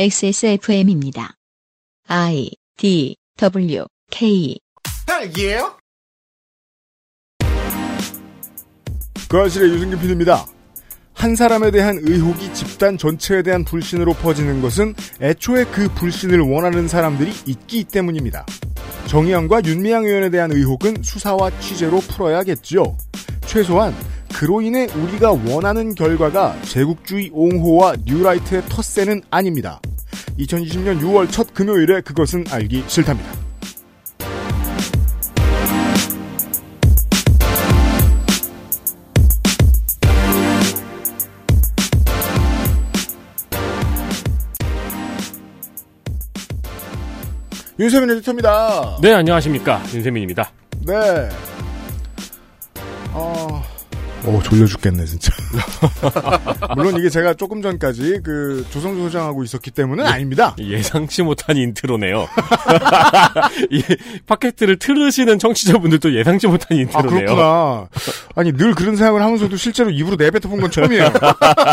XSFM입니다. I D W K 딸기예요? 그 아실의 유승균 PD입니다. 한 사람에 대한 의혹이 집단 전체에 대한 불신으로 퍼지는 것은 애초에 그 불신을 원하는 사람들이 있기 때문입니다. 정의연과 윤미향 의원에 대한 의혹은 수사와 취재로 풀어야겠죠. 최소한 그로 인해 우리가 원하는 결과가 제국주의 옹호와 뉴라이트의 텃세는 아닙니다. 2020년 6월 첫 금요일에 그것은 알기 싫답니다. 윤세민 에디터입니다. 네, 안녕하십니까. 윤세민입니다. 네. 어, 어, 졸려 죽겠네, 진짜. 물론 이게 제가 조금 전까지 그 조성조 소장하고 있었기 때문은 아닙니다. 예상치 못한 intro네요. 이 팟캐스트를 틀으시는 청취자분들도 예상치 못한 아, intro네요. 그렇구나. 아니, 늘 그런 생각을 하면서도 실제로 입으로 내뱉어본 건 처음이에요.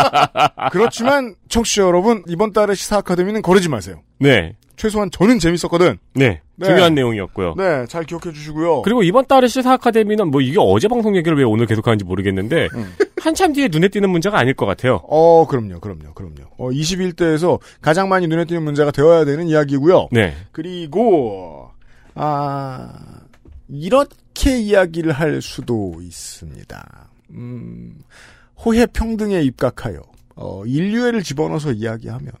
그렇지만, 청취자 여러분, 이번 달의 시사 아카데미는 거르지 마세요. 네. 최소한 저는 재밌었거든. 네. 네. 중요한 내용이었고요. 네, 잘 기억해 주시고요. 그리고 이번 달의 시사 아카데미는 뭐 이게 어제 방송 얘기를 왜 오늘 계속하는지 모르겠는데 음. 한참 뒤에 눈에 띄는 문제가 아닐 것 같아요. 어, 그럼요, 그럼요, 그럼요. 어, 21대에서 가장 많이 눈에 띄는 문제가 되어야 되는 이야기고요. 네. 그리고 아 이렇게 이야기를 할 수도 있습니다. 음, 호혜 평등에 입각하여 어, 인류애를 집어넣어서 이야기하면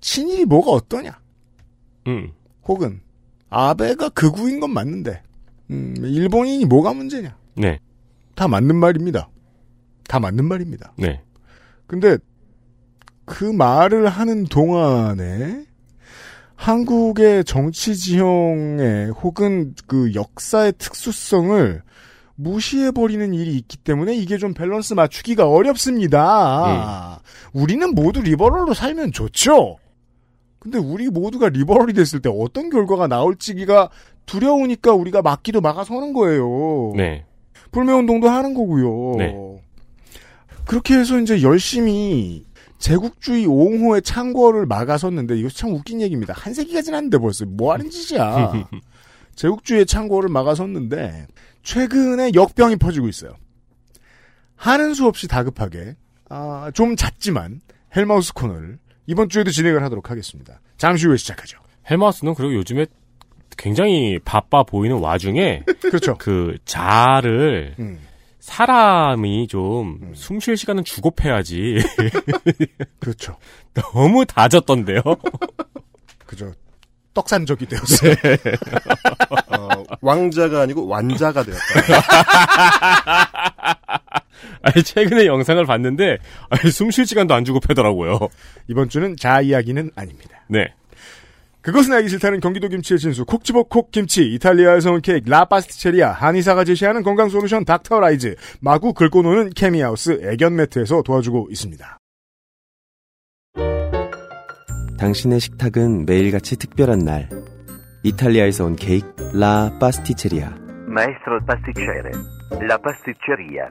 친일이 뭐가 어떠냐? 음. 혹은 아베가 극우인 건 맞는데 음, 일본인이 뭐가 문제냐? 네. 다 맞는 말입니다. 다 맞는 말입니다. 네. 근데 그 말을 하는 동안에 한국의 정치 지형의 혹은 그 역사의 특수성을 무시해버리는 일이 있기 때문에 이게 좀 밸런스 맞추기가 어렵습니다. 우리는 모두 liberal로 살면 좋죠. 근데 우리 모두가 liberal이 됐을 때 어떤 결과가 나올지기가 두려우니까 우리가 막기도 막아서는 거예요. 네. 불매운동도 하는 거고요. 네. 그렇게 해서 이제 열심히 제국주의 옹호의 창궐을 막아섰는데 이거 참 웃긴 얘기입니다. 한 세기가 지났는데 벌써 뭐 하는 짓이야. 제국주의의 창궐을 막아섰는데 최근에 역병이 퍼지고 있어요. 하는 수 없이 다급하게 아, 좀 잦지만 헬마우스 코너를 이번 주에도 진행을 하도록 하겠습니다. 잠시 후에 시작하죠. 헬마우스는 그리고 요즘에 굉장히 바빠 보이는 와중에 그렇죠. 그 자를 음, 사람이 좀 음. 숨쉴 시간은 주고 패야지. 그렇죠. 너무 다졌던데요. 그죠. 떡산적이 되었어요. 어, 왕자가 아니고 완자가 되었다. 아니 최근에 영상을 봤는데 아니 숨쉴 시간도 안 주고 패더라고요. 이번 주는 자 이야기는 아닙니다. 네. 그것은 알기 싫다는 경기도 김치의 진수 콕 집어 콕 김치 이탈리아에서 온 케이크 라파스티체리아 한의사가 제시하는 건강 솔루션 닥터라이즈 마구 긁고 노는 케미하우스 애견 매트에서 도와주고 있습니다. 당신의 식탁은 매일같이 특별한 날. 이탈리아에서 온 케이크 라 파스티체리아. Maestro pasticcere, la pasticceria.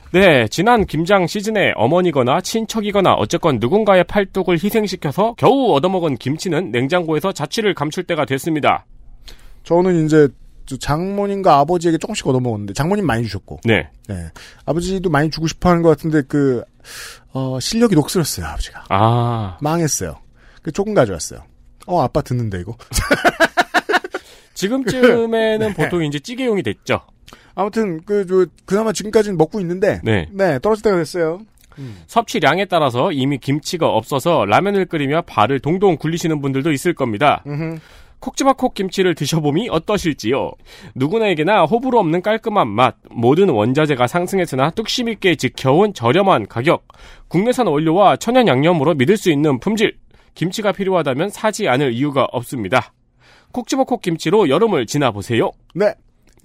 네, 지난 김장 시즌에 어머니거나 친척이거나 어쨌건 누군가의 팔뚝을 희생시켜서 겨우 얻어먹은 김치는 냉장고에서 자취를 감출 때가 됐습니다. 저는 이제 저 장모님과 아버지에게 조금씩 얻어먹었는데 장모님 많이 주셨고 네. 네. 아버지도 많이 주고 싶어하는 것 같은데 그 어, 실력이 녹슬었어요 아버지가 아, 망했어요 그 조금 가져왔어요 어 아빠 듣는데 이거 지금쯤에는 보통 이제 찌개용이 됐죠. 아무튼 그 저 그나마 지금까지는 먹고 있는데 네. 네 떨어질 때가 됐어요 섭취량에 따라서 이미 김치가 없어서 라면을 끓이며 발을 동동 굴리시는 분들도 있을 겁니다. 음흠. 콕지바콕 김치를 드셔봄이 어떠실지요? 누구나에게나 호불호 없는 깔끔한 맛, 모든 원자재가 상승했으나 뚝심 있게 지켜온 저렴한 가격, 국내산 원료와 천연 양념으로 믿을 수 있는 품질, 김치가 필요하다면 사지 않을 이유가 없습니다. 콕 집어 콕 김치로 여름을 지나보세요. 네.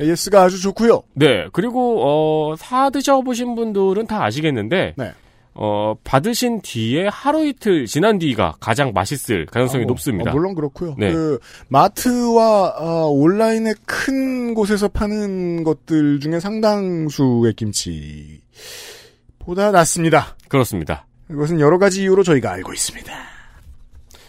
AS가 아주 좋고요. 네. 그리고 어, 사 드셔 보신 분들은 다 아시겠는데 네. 어, 받으신 뒤에 하루 이틀 지난 뒤가 가장 맛있을 가능성이 아, 뭐, 높습니다. 아, 물론 그렇고요. 네. 그 마트와 어, 온라인의 큰 곳에서 파는 것들 중에 상당수의 김치보다 낫습니다. 그렇습니다. 이것은 여러 가지 이유로 저희가 알고 있습니다.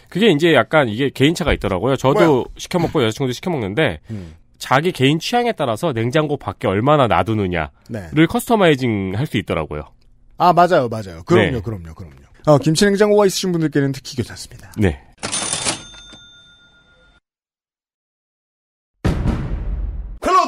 그게 이제 약간 이게 개인차가 있더라고요. 저도 뭐야? 시켜 먹고 여자친구도 시켜 먹는데 음. 자기 개인 취향에 따라서 냉장고 밖에 얼마나 놔두느냐를 네. customizing 할 수 있더라고요. 아 맞아요, 맞아요. 그럼요, 네. 그럼요, 그럼요. 어, 김치 냉장고가 있으신 분들께는 특히 괜찮습니다. 네.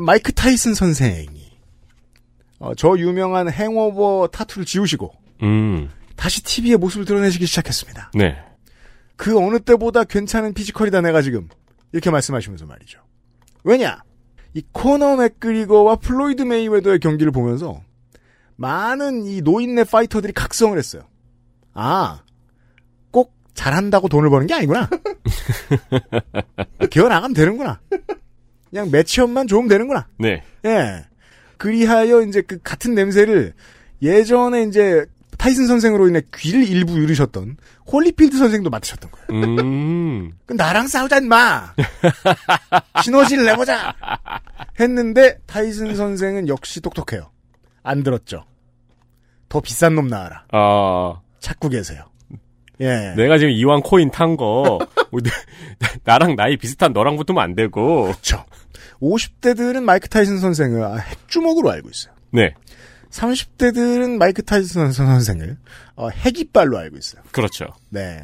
마이크 타이슨 선생이 어, 저 유명한 Hangover 타투를 지우시고 음. 다시 TV에 모습을 드러내시기 시작했습니다. 네. 그 어느 때보다 괜찮은 physical이다 내가 지금 이렇게 말씀하시면서 말이죠. 왜냐? 이 코너 맥그리거와 플로이드 메이웨더의 경기를 보면서 많은 이 노인네 fighter들이 각성을 했어요. 아, 꼭 잘한다고 돈을 버는 게 아니구나. 기어 나가면 되는구나. 그냥 match-up만 좋으면 되는구나. 네. 예. 그리하여 이제 그 같은 냄새를 예전에 이제 타이슨 선생으로 인해 귀를 일부 잃으셨던 홀리필드 선생도 맡으셨던 거예요. 음. 그 나랑 싸우자 마 시너지를 내보자 했는데 타이슨 선생은 역시 똑똑해요. 안 들었죠. 더 비싼 놈 나와라. 아, 찾고 계세요. 예. 내가 지금 이왕 코인 탄 거, 나랑 나이 비슷한 너랑 붙으면 안 되고. 그렇죠. 50대들은 마이크 타이슨 선생을 아, 핵주먹으로 알고 있어요. 네. 30대들은 마이크 타이슨 선생을 어, 핵이빨로 알고 있어요. 그렇죠. 네.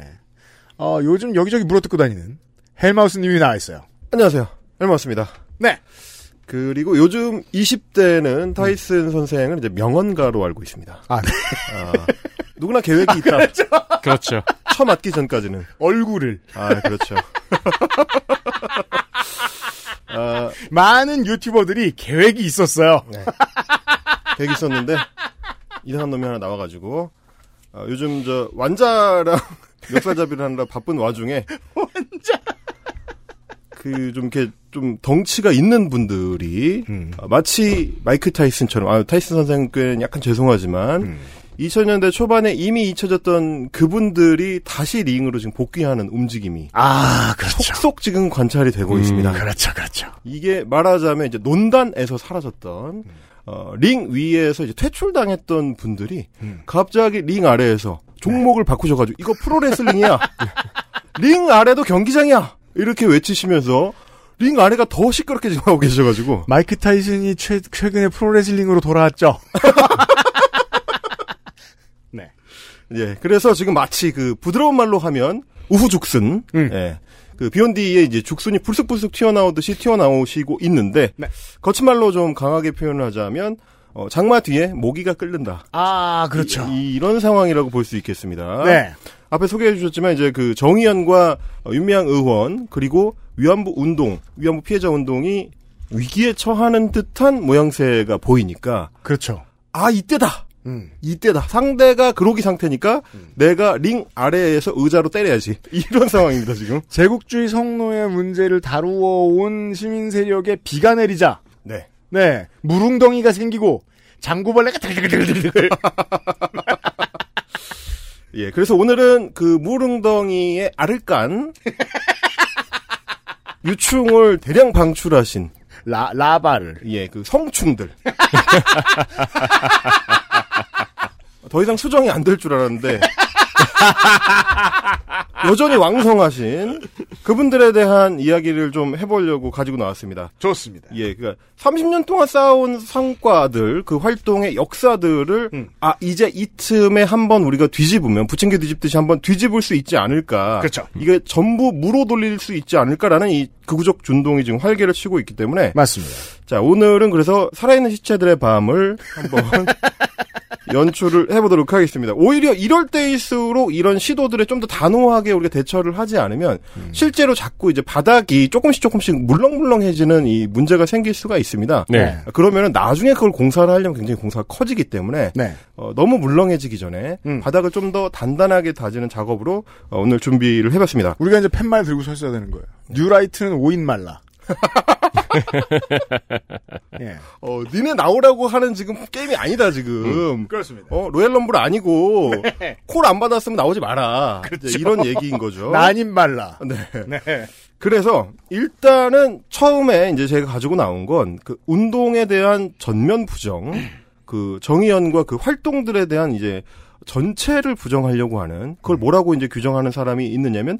어, 요즘 여기저기 물어뜯고 다니는 헬마우스 님이 나와 있어요. 안녕하세요 헬마우스입니다 네. 그리고 요즘 20대는 타이슨 선생을 이제 명언가로 알고 있습니다 아, 네. 아, 누구나 계획이 있다 그렇죠. 처 맞기 전까지는 얼굴을 아 그렇죠 아, 많은 유튜버들이 계획이 있었어요. 되게 있었는데 이상한 놈이 하나 나와가지고 아, 요즘 저 완자랑 멱살잡이를 하느라 바쁜 와중에 완자 그 좀 이렇게 좀 덩치가 있는 분들이 음. 아, 마치 마이크 타이슨처럼 아 타이슨 선생께는 약간 죄송하지만 음. 2000년대 초반에 이미 잊혀졌던 그분들이 다시 링으로 지금 복귀하는 움직임이 아, 그렇죠. 속속 지금 관찰이 되고 음. 있습니다. 그렇죠, 그렇죠. 이게 말하자면 이제 논단에서 사라졌던 어, 링 위에서 이제 퇴출당했던 분들이 음. 갑자기 링 아래에서 종목을 바꾸셔가지고 이거 프로레슬링이야. 링 아래도 경기장이야. 이렇게 외치시면서 링 아래가 더 시끄럽게 지금 하고 계셔가지고 마이크 타이슨이 최, 최근에 프로레슬링으로 돌아왔죠. 네. 예 그래서 지금 마치 그 부드러운 말로 하면 우후죽순 음. 예. 그 비 온 뒤의 이제 죽순이 불쑥불쑥 튀어나오듯이 튀어나오시고 있는데 네. 거친 말로 좀 강하게 표현을 하자면 어, 장마 뒤에 모기가 끓는다. 아, 그렇죠. 이, 이런 상황이라고 볼 수 있겠습니다. 네. 앞에 소개해 주셨지만 이제 그 정의연과 어, 윤미향 의원 그리고 위안부 운동, 위안부 피해자 운동이 위기에 처하는 듯한 모양새가 보이니까 그렇죠. 아 이때다. 음. 이때다. 상대가 그로기 상태니까 내가 링 아래에서 의자로 때려야지. 이런 상황입니다, 지금. 제국주의 성노예 문제를 다루어 온 시민 세력에 비가 내리자, 네. 네, 물웅덩이가 생기고, 장구벌레가 들들들들들. 예. 그래서 오늘은 그 물웅덩이의 알을 깐 유충을 대량 방출하신 라, 라바를. 예, 그 성충들. 더 이상 수정이 안 될 줄 알았는데 여전히 왕성하신 그분들에 대한 이야기를 좀 해보려고 가지고 나왔습니다. 좋습니다. 예, 그러니까 30년 동안 쌓아온 성과들, 그 활동의 역사들을 음. 아 이제 이 틈에 한번 우리가 뒤집으면 부침개 뒤집듯이 한번 뒤집을 수 있지 않을까. 그렇죠. 이게 전부 무로 돌릴 수 있지 않을까라는 이 극우적 준동이 지금 활개를 치고 있기 때문에 맞습니다. 자 오늘은 그래서 살아있는 시체들의 밤을 한번 연출을 해보도록 하겠습니다. 오히려 이럴 때일수록 이런 시도들에 좀 더 단호하게 우리가 대처를 하지 않으면 실제로 자꾸 이제 바닥이 조금씩 조금씩 물렁물렁해지는 이 문제가 생길 수가 있습니다. 네. 그러면은 나중에 그걸 공사를 하려면 굉장히 공사가 커지기 때문에 네. 어, 너무 물렁해지기 전에 음. 바닥을 좀 더 단단하게 다지는 작업으로 어, 오늘 준비를 해봤습니다. 우리가 이제 팻말 들고 서 있어야 되는 거예요. 뉴라이트는 5인 말라. 예. 어, 니네 나오라고 하는 지금 게임이 아니다 지금. 그렇습니다. 어, 로얄 럼블 아니고 콜안 받았으면 나오지 마라. 이제 이런 얘기인 거죠. 난임 말라. 네. 네. 그래서 일단은 처음에 이제 제가 가지고 나온 건 그 운동에 대한 전면 부정, 그 정의연과 그 활동들에 대한 이제 전체를 부정하려고 하는 그걸 뭐라고 이제 규정하는 사람이 있느냐면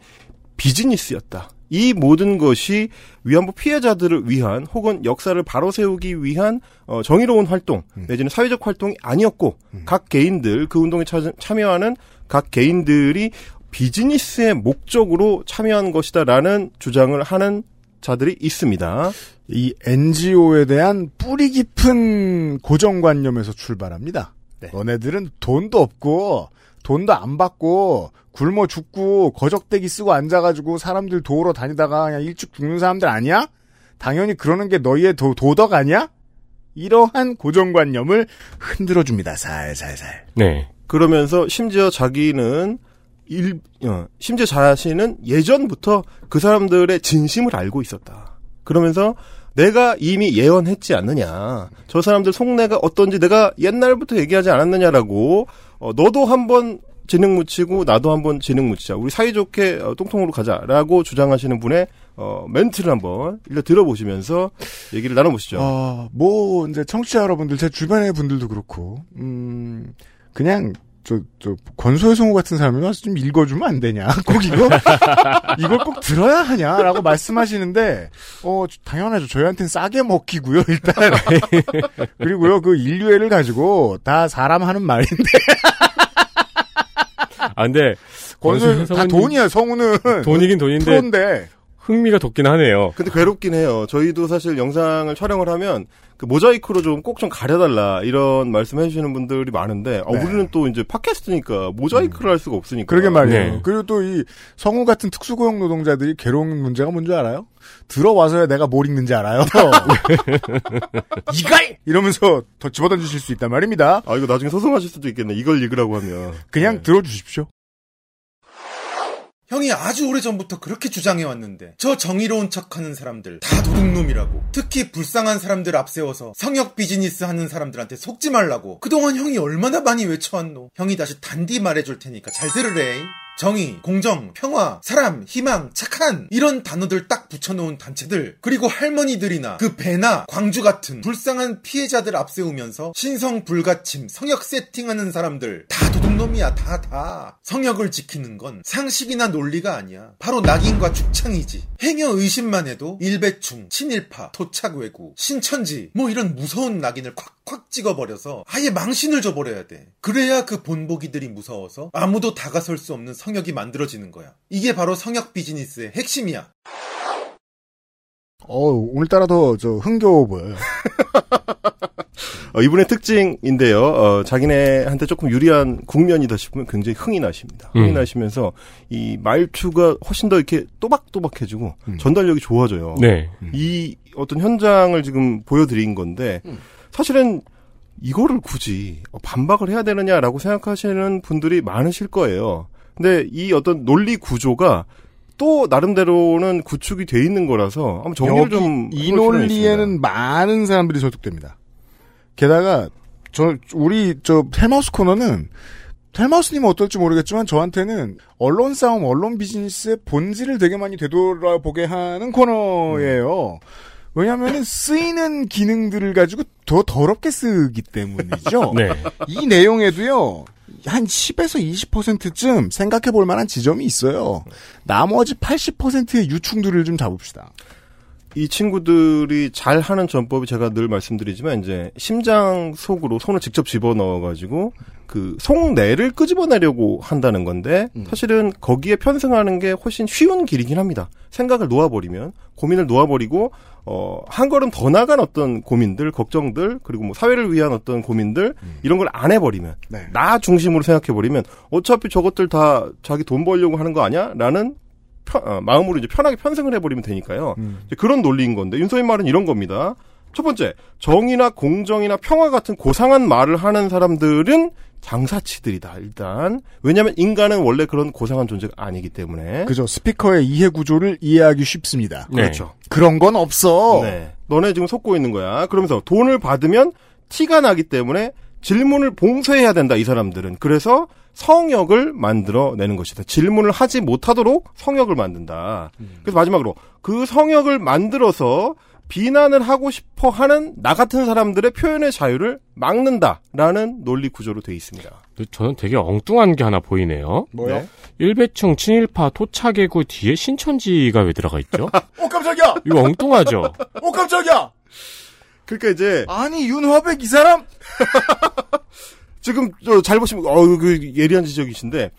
비즈니스였다. 이 모든 것이 위안부 피해자들을 위한 혹은 역사를 바로 세우기 위한 어, 정의로운 활동 내지는 사회적 활동이 아니었고 각 개인들 그 운동에 차- 참여하는 각 개인들이 비즈니스의 목적으로 참여한 것이다라는 주장을 하는 자들이 있습니다. 이 NGO에 대한 뿌리 깊은 고정관념에서 출발합니다. 네. 너네들은 돈도 없고 돈도 안 받고 굶어 죽고 거적대기 쓰고 앉아가지고 사람들 도우러 다니다가 그냥 일찍 죽는 사람들 아니야? 당연히 그러는 게 너희의 도, 도덕 아니야? 이러한 고정관념을 흔들어 줍니다. 살살살. 네. 그러면서 심지어 자기는 일, 어, 심지어 자신은 예전부터 그 사람들의 진심을 알고 있었다. 그러면서 내가 이미 예언했지 않느냐. 저 사람들 속내가 어떤지 내가 옛날부터 얘기하지 않았느냐라고, 어, 너도 한번 지능 묻히고 나도 한번 지능 묻히자. 우리 사이좋게 어, 똥통으로 가자라고 주장하시는 분의 어, 멘트를 한번 일단 들어보시면서 얘기를 나눠보시죠. 어, 뭐, 이제 청취자 여러분들, 제 주변의 분들도 그렇고, 음, 그냥, 저, 저, 권소의 성우 같은 사람이 와서 좀 읽어주면 안 되냐? 꼭 이거? 이걸 꼭 들어야 하냐? 라고 말씀하시는데, 어, 당연하죠. 저희한테는 싸게 먹히고요, 일단. 그리고요, 그 인류애를 가지고 다 사람 하는 말인데, 아, 근데, 권소의, 다 돈이야, 성우는. 돈이긴 돈인데, 프로인데. 흥미가 돋긴 하네요. 근데 괴롭긴 해요. 저희도 사실 영상을 촬영을 하면 그 모자이크로 좀꼭좀 가려달라 이런 말씀 해주시는 분들이 많은데 어, 네. 우리는 또 이제 팟캐스트니까 모자이크를 할 수가 없으니까. 그러게 말이에요. 네. 그리고 또 이 성우 같은 특수고용 노동자들이 괴로운 문제가 뭔지 알아요? 들어와서야 내가 뭘 읽는지 알아요. 이갈! 이러면서 더 집어던지실 수 있단 말입니다. 아 이거 나중에 소송하실 수도 있겠네. 이걸 읽으라고 하면. 그냥 네. 들어주십시오. 형이 아주 오래전부터 그렇게 주장해왔는데 저 정의로운 척하는 사람들 다 도둑놈이라고. 특히 불쌍한 사람들 앞세워서 성역 비즈니스 하는 사람들한테 속지 말라고. 그동안 형이 얼마나 많이 외쳐왔노. 형이 다시 단디 말해줄 테니까 잘 들으래. 정의, 공정, 평화, 사람, 희망, 착한. 이런 단어들 딱 붙여놓은 단체들 그리고 할머니들이나 그 배나 광주 같은 불쌍한 피해자들 앞세우면서 신성 불가침, 성역 세팅하는 사람들 다 도둑놈이야 다 다. 성역을 지키는 건 상식이나 논리가 아니야. 바로 낙인과 축창이지. 행여 의심만 해도 일배충, 친일파, 토착외구, 신천지 뭐 이런 무서운 낙인을 콱콱 찍어버려서 아예 망신을 줘버려야 돼. 그래야 그 본보기들이 무서워서 아무도 다가설 수 없는 성역이 만들어지는 거야. 이게 바로 성역 비즈니스의 핵심이야. 어, 오늘따라 더, 저, 흥겨워 보여요. 어, 이분의 특징인데요. 어, 자기네한테 조금 유리한 국면이다 싶으면 굉장히 흥이 나십니다. 흥이 음. 나시면서 이 말투가 훨씬 더 이렇게 또박또박해지고 음. 전달력이 좋아져요. 네. 이 어떤 현장을 지금 보여드린 건데 사실은 이거를 굳이 반박을 해야 되느냐라고 생각하시는 분들이 많으실 거예요. 근데 이 어떤 논리 구조가 또 나름대로는 구축이 돼 있는 거라서 한번 정리를 여기 좀이 해볼 필요는 논리에는 있습니다. 많은 사람들이 설득됩니다. 게다가 저 우리 저 헬마우스 코너는 헬마우스님은 어떨지 모르겠지만 저한테는 언론 싸움, 언론 비즈니스의 본질을 되게 많이 되돌아보게 하는 코너예요. 왜냐하면 쓰이는 기능들을 가지고 더 더럽게 쓰기 때문이죠. 네. 이 내용에도요. 한 10에서 20%쯤 생각해 볼 만한 지점이 있어요. 나머지 80%의 유충들을 좀 잡읍시다. 이 친구들이 잘 하는 전법이 제가 늘 말씀드리지만 이제 심장 속으로 손을 직접 집어 넣어 가지고 그 속내를 끄집어내려고 한다는 건데 사실은 거기에 편승하는 게 훨씬 쉬운 길이긴 합니다. 생각을 놓아버리면 고민을 놓아버리고 어, 한 걸음 더 나간 어떤 고민들, 걱정들, 그리고 뭐 사회를 위한 어떤 고민들, 이런 걸 안 해버리면, 네. 나 중심으로 생각해버리면, 어차피 저것들 다 자기 돈 벌려고 하는 거 아니야? 라는 편- 어, 마음으로 이제 편하게 편승을 해버리면 되니까요. 이제 그런 논리인 건데, 윤소인 말은 이런 겁니다. 첫 번째, 정의나 공정이나 평화 같은 고상한 말을 하는 사람들은 장사치들이다, 일단. 왜냐면 하 인간은 원래 그런 고상한 존재가 아니기 때문에. 그죠. 스피커의 이해 구조를 이해하기 쉽습니다. 네. 그렇죠. 그런 건 없어. 네. 너네 지금 속고 있는 거야. 그러면서 돈을 받으면 티가 나기 때문에 질문을 봉쇄해야 된다, 이 사람들은. 그래서 성역을 만들어내는 것이다. 질문을 하지 못하도록 성역을 만든다. 그래서 마지막으로 그 성역을 만들어서 비난을 하고 싶어 하는 나 같은 사람들의 표현의 자유를 막는다라는 논리 구조로 돼 있습니다. 저는 되게 엉뚱한 게 하나 보이네요. 뭐요? 네. 일배충 친일파 토착개구 뒤에 신천지가 왜 들어가 있죠? 오 깜짝이야. 이거 엉뚱하죠? 오 깜짝이야. 그러니까 이제 아니 윤화백 이 사람 지금 저잘 보시면 어그 예리한 지적이신데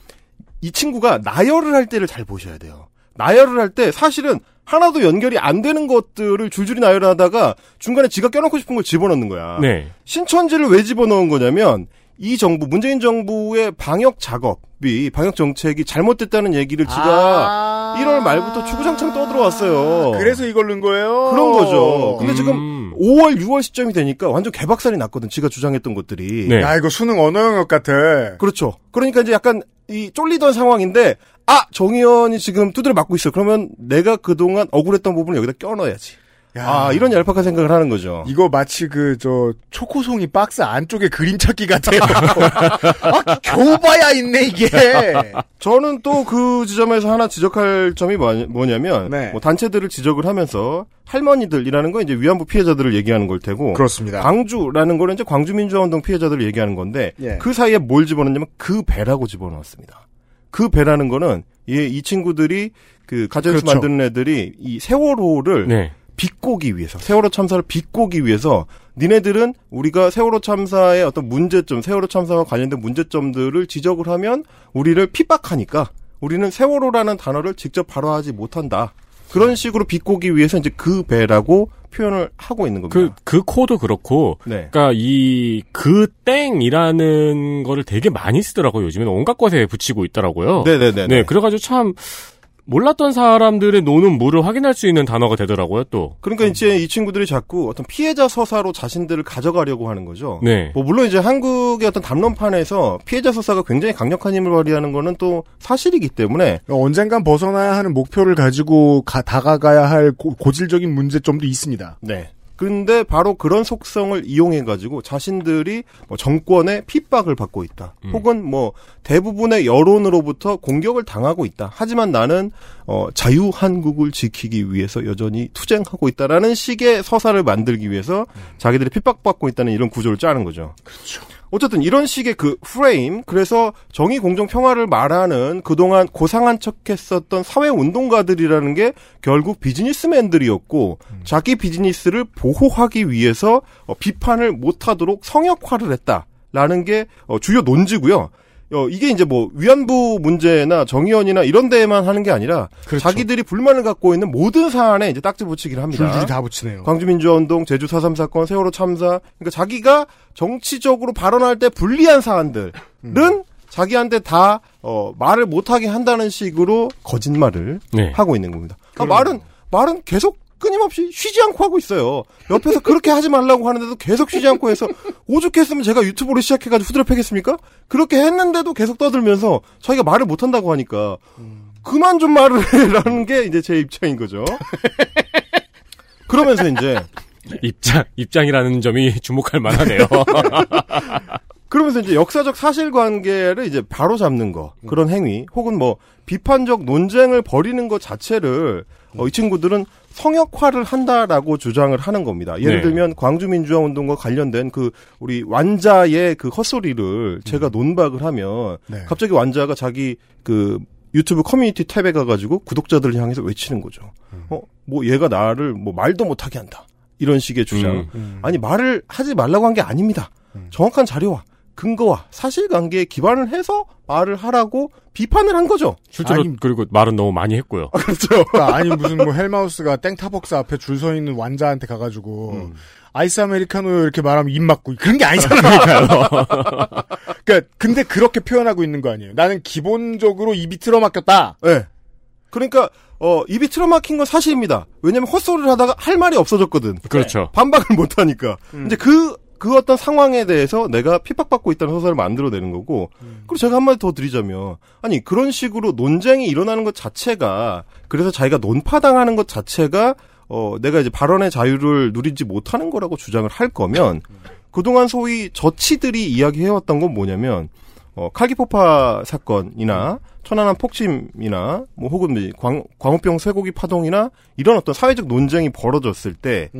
이 친구가 나열을 할 때를 잘 보셔야 돼요. 나열을 할 때 사실은 하나도 연결이 안 되는 것들을 줄줄이 나열하다가 중간에 지가 껴놓고 싶은 걸 집어넣는 거야. 네. 신천지를 왜 집어넣은 거냐면 이 정부 문재인 정부의 방역 작업이 방역 정책이 잘못됐다는 얘기를 지가 1월 말부터 추구장창 떠들어왔어요. 아. 그래서 이걸 넣은 거예요. 그런 거죠. 근데 지금 음. 5월 6월 시점이 되니까 완전 개박살이 났거든. 지가 주장했던 것들이. 네. 야 이거 수능 언어 영역 같아. 그렇죠. 그러니까 이제 약간 이 쫄리던 상황인데 아 정의원이 지금 두드려 맞고 있어. 그러면 내가 그동안 억울했던 부분을 여기다 껴넣어야지. 야. 아 이런 얄팍한 생각을 하는 거죠. 이거 마치 그 저 초코송이 박스 안쪽에 그림 찾기 같아요. 아 겨우 봐야 있네 이게. 저는 또 그 지점에서 하나 지적할 점이 뭐- 뭐냐면 네. 뭐 단체들을 지적을 하면서 할머니들이라는 건 이제 위안부 피해자들을 얘기하는 걸 테고 그렇습니다. 광주라는 거는 이제 광주민주화운동 피해자들을 얘기하는 건데 예. 그 사이에 뭘 집어넣냐면 그 배라고 집어넣었습니다. 그 배라는 거는 이, 이 친구들이 그 가정에서 그렇죠. 만드는 애들이 이 세월호를 네. 비꼬기 위해서 세월호 참사를 비꼬기 위해서 니네들은 우리가 세월호 참사의 어떤 문제점, 세월호 참사와 관련된 문제점들을 지적을 하면 우리를 핍박하니까 우리는 세월호라는 단어를 직접 발화하지 못한다. 그런 식으로 비꼬기 위해서 이제 그 배라고 표현을 하고 있는 그, 겁니다. 그 코도 그렇고, 네. 그니까 이, 그 땡이라는 거를 되게 많이 쓰더라고요. 요즘에는 온갖 것에 붙이고 있더라고요. 네네네. 네, 그래가지고 참, 몰랐던 사람들의 노는 물을 확인할 수 있는 단어가 되더라고요, 또. 그러니까 이제 이 친구들이 자꾸 어떤 피해자 서사로 자신들을 가져가려고 하는 거죠. 네. 뭐 물론 이제 한국의 어떤 담론판에서 피해자 서사가 굉장히 강력한 힘을 발휘하는 거는 또 사실이기 때문에 언젠간 벗어나야 하는 목표를 가지고 가- 다가가야 할 고, 고질적인 문제점도 있습니다. 네. 근데 바로 그런 속성을 이용해 가지고 자신들이 뭐 정권의 핍박을 받고 있다. 음. 혹은 뭐 대부분의 여론으로부터 공격을 당하고 있다. 하지만 나는 어 자유 한국을 지키기 위해서 여전히 투쟁하고 있다라는 식의 서사를 만들기 위해서 자기들이 핍박받고 있다는 이런 구조를 짜는 거죠. 그렇죠. 어쨌든 이런 식의 그 프레임, 그래서 정의, 공정, 평화를 말하는 그동안 고상한 척 했었던 사회 운동가들이라는 게 결국 비즈니스맨들이었고 자기 비즈니스를 보호하기 위해서 어, 비판을 못하도록 성역화를 했다라는 게 어, 주요 논지고요. 어, 이게 이제 뭐 위안부 문제나 정의원이나 이런 데에만 하는 게 아니라 그렇죠. 자기들이 불만을 갖고 있는 모든 사안에 이제 딱지 붙이기를 합니다. 줄줄이 다 붙이네요. 광주민주화운동, 제주 4.3 사건, 세월호 참사. 그러니까 자기가 정치적으로 발언할 때 불리한 사안들은 자기한테 다 어, 말을 못하게 한다는 식으로 거짓말을 네. 하고 있는 겁니다. 아, 말은 말은 계속 끊임없이 쉬지 않고 하고 있어요. 옆에서 그렇게 하지 말라고 하는데도 계속 쉬지 않고 해서 오죽했으면 제가 유튜브를 시작해가지고 후드려 패겠습니까? 그렇게 했는데도 계속 떠들면서 자기가 말을 못한다고 하니까 그만 좀 말을 해라는 게 이제 제 입장인 거죠. 그러면서 이제 입장, 입장이라는 점이 주목할 만하네요. 그러면서 이제 역사적 사실관계를 이제 바로 잡는 거 그런 행위 혹은 뭐 비판적 논쟁을 벌이는 것 자체를 어, 이 친구들은 성역화를 한다라고 주장을 하는 겁니다. 예를 네. 들면 광주 민주화 운동과 관련된 그 우리 완자의 그 헛소리를 제가 논박을 하면 네. 갑자기 완자가 자기 그 유튜브 커뮤니티 탭에 가가지고 구독자들을 향해서 외치는 거죠. 어, 뭐 얘가 나를 뭐 말도 못하게 한다. 이런 식의 주장. 음. 아니 말을 하지 말라고 한 게 아닙니다. 정확한 자료와 근거와 사실관계에 기반을 해서 말을 하라고 비판을 한 거죠. 실제로 아니- 그리고 말은 너무 많이 했고요. 그렇죠. 그러니까 아니 무슨 뭐 헬마우스가 땡타벅스 앞에 줄 서 있는 완자한테 가가지고 음. 아이스 아메리카노 이렇게 말하면 입 막고 그런 게 아니잖아요. 그러니까 근데 그렇게 표현하고 있는 거 아니에요. 나는 기본적으로 입이 틀어막혔다. 네. 그러니까 어 입이 틀어막힌 건 사실입니다. 왜냐면 헛소리를 하다가 할 말이 없어졌거든. 그렇죠. 반박을 못 하니까. 이제 그, 그 어떤 상황에 대해서 내가 핍박받고 있다는 서사를 만들어내는 거고, 그리고 제가 한마디 더 드리자면, 아니, 그런 식으로 논쟁이 일어나는 것 자체가, 그래서 자기가 논파당하는 것 자체가, 어, 내가 이제 발언의 자유를 누리지 못하는 거라고 주장을 할 거면, 그동안 소위 저치들이 이야기해왔던 건 뭐냐면, 어, 칼기포파 사건이나 천안함 폭침이나 뭐 혹은 뭐 광, 광우병 쇠고기 파동이나 이런 어떤 사회적 논쟁이 벌어졌을 때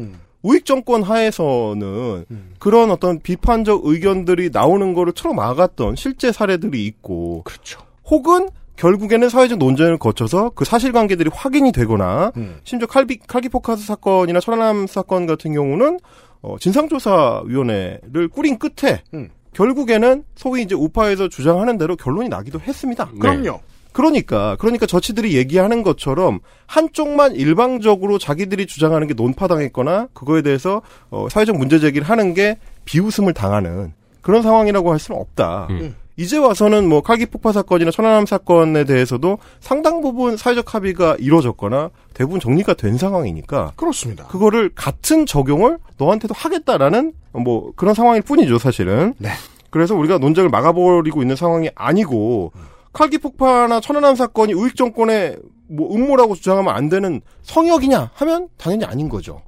우익 정권 하에서는 그런 어떤 비판적 의견들이 나오는 거를 틀어막았던 실제 사례들이 있고 그렇죠. 혹은 결국에는 사회적 논쟁을 거쳐서 그 사실관계들이 확인이 되거나 심지어 칼비, 칼기 포카스 사건이나 천안함 사건 같은 경우는 어, 진상조사위원회를 꾸린 끝에 음. 결국에는 소위 이제 우파에서 주장하는 대로 결론이 나기도 했습니다. 네. 그럼요. 그러니까 그러니까 저치들이 얘기하는 것처럼 한쪽만 일방적으로 자기들이 주장하는 게 논파당했거나 그거에 대해서 어, 사회적 문제 제기를 하는 게 비웃음을 당하는 그런 상황이라고 할 수는 없다. 음. 이제 와서는 뭐 칼기 폭파 사건이나 천안함 사건에 대해서도 상당 부분 사회적 합의가 이루어졌거나 대부분 정리가 된 상황이니까 그렇습니다. 그거를 같은 적용을 너한테도 하겠다라는 뭐 그런 상황일 뿐이죠, 사실은. 네. 그래서 우리가 논쟁을 막아버리고 있는 상황이 아니고 칼기 폭파나 천안함 사건이 우익 정권의 뭐 음모라고 주장하면 안 되는 성역이냐 하면 당연히 아닌 거죠.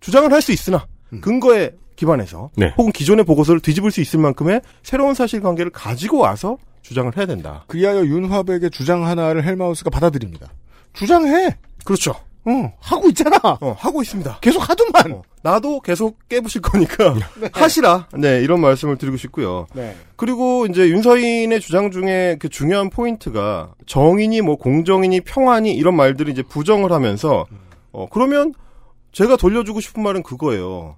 주장을 할 수 있으나 근거에 기반해서 네. 혹은 기존의 보고서를 뒤집을 수 있을 만큼의 새로운 사실관계를 가지고 와서 주장을 해야 된다. 그리하여 윤화백의 주장 하나를 헬마우스가 받아들입니다. 주장해. 그렇죠. 어, 하고 있잖아. 어, 하고 있습니다. 계속 하더만. 어, 나도 계속 깨부실 거니까 하시라. 네, 이런 말씀을 드리고 싶고요. 네. 그리고 이제 윤서인의 주장 중에 그 중요한 포인트가 정인이 뭐 공정이니 평안이 이런 말들을 이제 부정을 하면서 어 그러면 제가 돌려주고 싶은 말은 그거예요.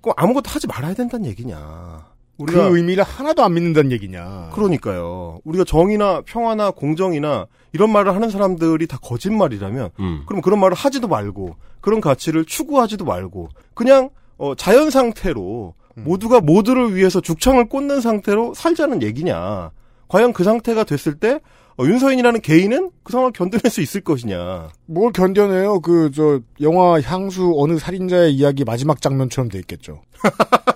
꼭 아무것도 하지 말아야 된다는 얘기냐. 우리가 그 의미를 하나도 안 믿는다는 얘기냐. 그러니까요. 우리가 정의나 평화나 공정이나 이런 말을 하는 사람들이 다 거짓말이라면 음. 그럼 그런 말을 하지도 말고 그런 가치를 추구하지도 말고 그냥 어, 자연 상태로 모두가 모두를 위해서 죽창을 꽂는 상태로 살자는 얘기냐. 과연 그 상태가 됐을 때 어, 윤서인이라는 개인은 그 상황을 견뎌낼 수 있을 것이냐. 뭘 견뎌내요? 그, 저, 영화 향수 어느 살인자의 이야기 마지막 장면처럼 돼 있겠죠.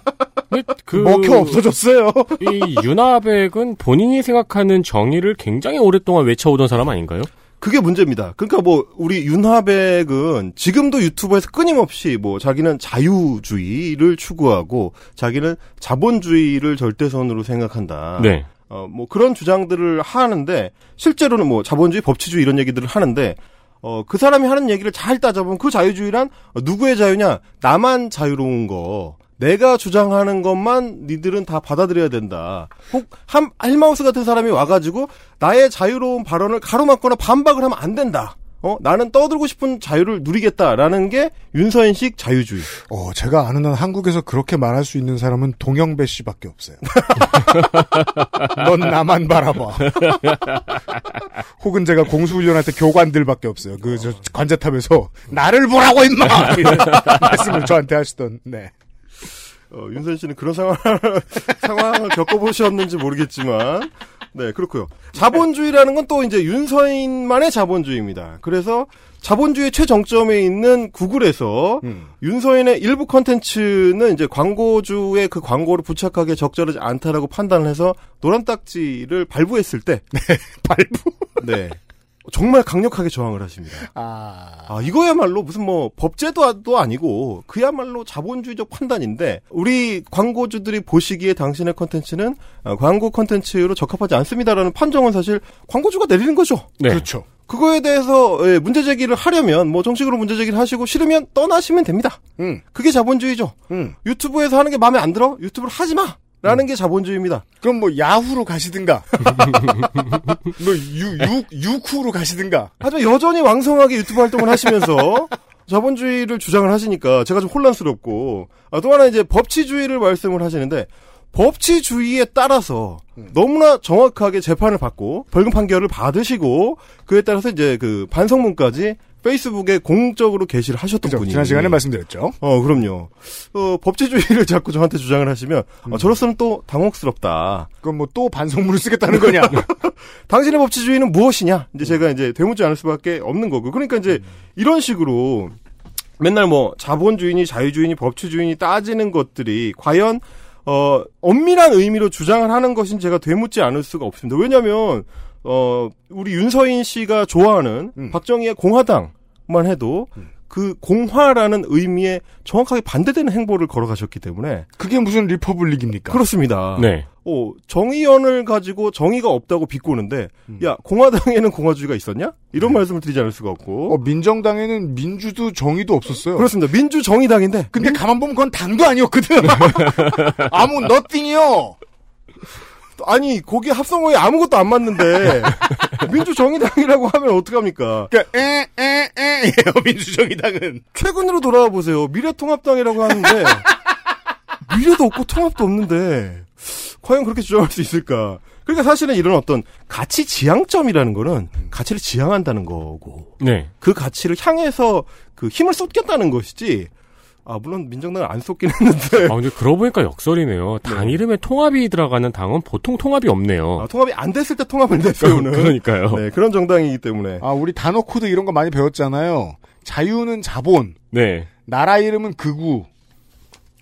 근데 그 먹혀 없어졌어요. 이 윤하백은 본인이 생각하는 정의를 굉장히 오랫동안 외쳐오던 사람 아닌가요? 그게 문제입니다. 그러니까 뭐 우리 윤하백은 지금도 유튜브에서 끊임없이 뭐 자기는 자유주의를 추구하고 자기는 자본주의를 절대선으로 생각한다. 네. 어, 뭐 그런 주장들을 하는데 실제로는 뭐 자본주의, 법치주의 이런 얘기들을 하는데 어, 그 사람이 하는 얘기를 잘 따져보면 그 자유주의란 누구의 자유냐? 나만 자유로운 거. 내가 주장하는 것만 니들은 다 받아들여야 된다. 혹, 한, 헬마우스 같은 사람이 와가지고 나의 자유로운 발언을 가로막거나 반박을 하면 안 된다. 어, 나는 떠들고 싶은 자유를 누리겠다라는 게 윤서인식 자유주의. 어, 제가 아는 한 한국에서 그렇게 말할 수 있는 사람은 동영배 씨밖에 없어요. 넌 나만 바라봐. 혹은 제가 공수훈련할 때 교관들밖에 없어요. 그, 저, 관제탑에서, 나를 보라고, 임마! 말씀을 저한테 하시던, 네. 어, 윤선 씨는 그런 상황, 상황을 겪어보셨는지 모르겠지만, 네, 그렇고요 자본주의라는 건 또 이제 윤서인만의 자본주의입니다. 그래서 자본주의 최정점에 있는 구글에서 윤서인의 일부 컨텐츠는 이제 광고주의 그 광고를 부착하기에 적절하지 않다라고 판단을 해서 노란 딱지를 발부했을 때, 발부? 네. 정말 강력하게 저항을 하십니다. 아, 아, 이거야말로 무슨 뭐 법제도도 아니고 그야말로 자본주의적 판단인데 우리 광고주들이 보시기에 당신의 컨텐츠는 어, 광고 컨텐츠로 적합하지 않습니다라는 판정은 사실 광고주가 내리는 거죠. 네. 그렇죠. 그거에 대해서 예, 문제 제기를 하려면 뭐 정식으로 문제 제기를 하시고 싫으면 떠나시면 됩니다. 음, 그게 자본주의죠. 음. 유튜브에서 하는 게 마음에 안 들어? 유튜브를 하지 마. 라는 게 자본주의입니다. 그럼 뭐 야후로 가시든가, 뭐 유, 유, 유쿠로 가시든가. 하지만 여전히 왕성하게 유튜브 활동을 하시면서 자본주의를 주장을 하시니까 제가 좀 혼란스럽고 아, 또 하나 이제 법치주의를 말씀을 하시는데 법치주의에 따라서 너무나 정확하게 재판을 받고 벌금 판결을 받으시고 그에 따라서 이제 그 반성문까지 페이스북에 공적으로 게시를 하셨던 그죠? 분이 지난 시간에 말씀드렸죠. 어 그럼요 어 법치주의를 자꾸 저한테 주장을 하시면 어, 저로서는 또 당혹스럽다 그럼 뭐 또 반성문을 쓰겠다는 거냐? 당신의 법치주의는 무엇이냐? 이제 제가 이제 되묻지 않을 수밖에 없는 거고. 그러니까 이제 이런 식으로 맨날 뭐 자본주의니 자유주의니 법치주의니 따지는 것들이 과연 어 엄밀한 의미로 주장을 하는 것인 제가 되묻지 않을 수가 없습니다. 왜냐하면 어 우리 윤서인 씨가 좋아하는 음. 박정희의 공화당만 해도 그 공화라는 의미에 정확하게 반대되는 행보를 걸어가셨기 때문에 그게 무슨 리퍼블릭입니까? 그렇습니다. 네. 어, 정의연을 가지고 정의가 없다고 비꼬는데, 야, 공화당에는 공화주의가 있었냐? 이런 말씀을 드리지 않을 수가 없고. 어, 민정당에는 민주도 정의도 없었어요. 그렇습니다. 민주 정의당인데. 근데 가만 보면 그건 당도 아니었거든. 아무 너띵이요. 아니, 거기 합성어에 아무것도 안 맞는데, 민주정의당이라고 하면 어떡합니까? 그러니까 에에에예요 민주정의당은. 최근으로 돌아와 보세요. 미래통합당이라고 하는데, 미래도 없고 통합도 없는데, 과연 그렇게 주장할 수 있을까? 그러니까 사실은 이런 어떤 가치 지향점이라는 거는 가치를 지향한다는 거고, 네. 그 가치를 향해서 그 힘을 쏟겠다는 것이지. 아 물론 민정당을 안 쏟긴 했는데 아, 근데 그러고 보니까 역설이네요. 당 이름에 통합이 들어가는 당은 보통 통합이 없네요. 아, 통합이 안 됐을 때 통합을 내세우는 그러니까요. 네, 그런 정당이기 때문에 아 우리 단어 코드 이런 거 많이 배웠잖아요. 자유는 자본, 네. 나라 이름은 극우.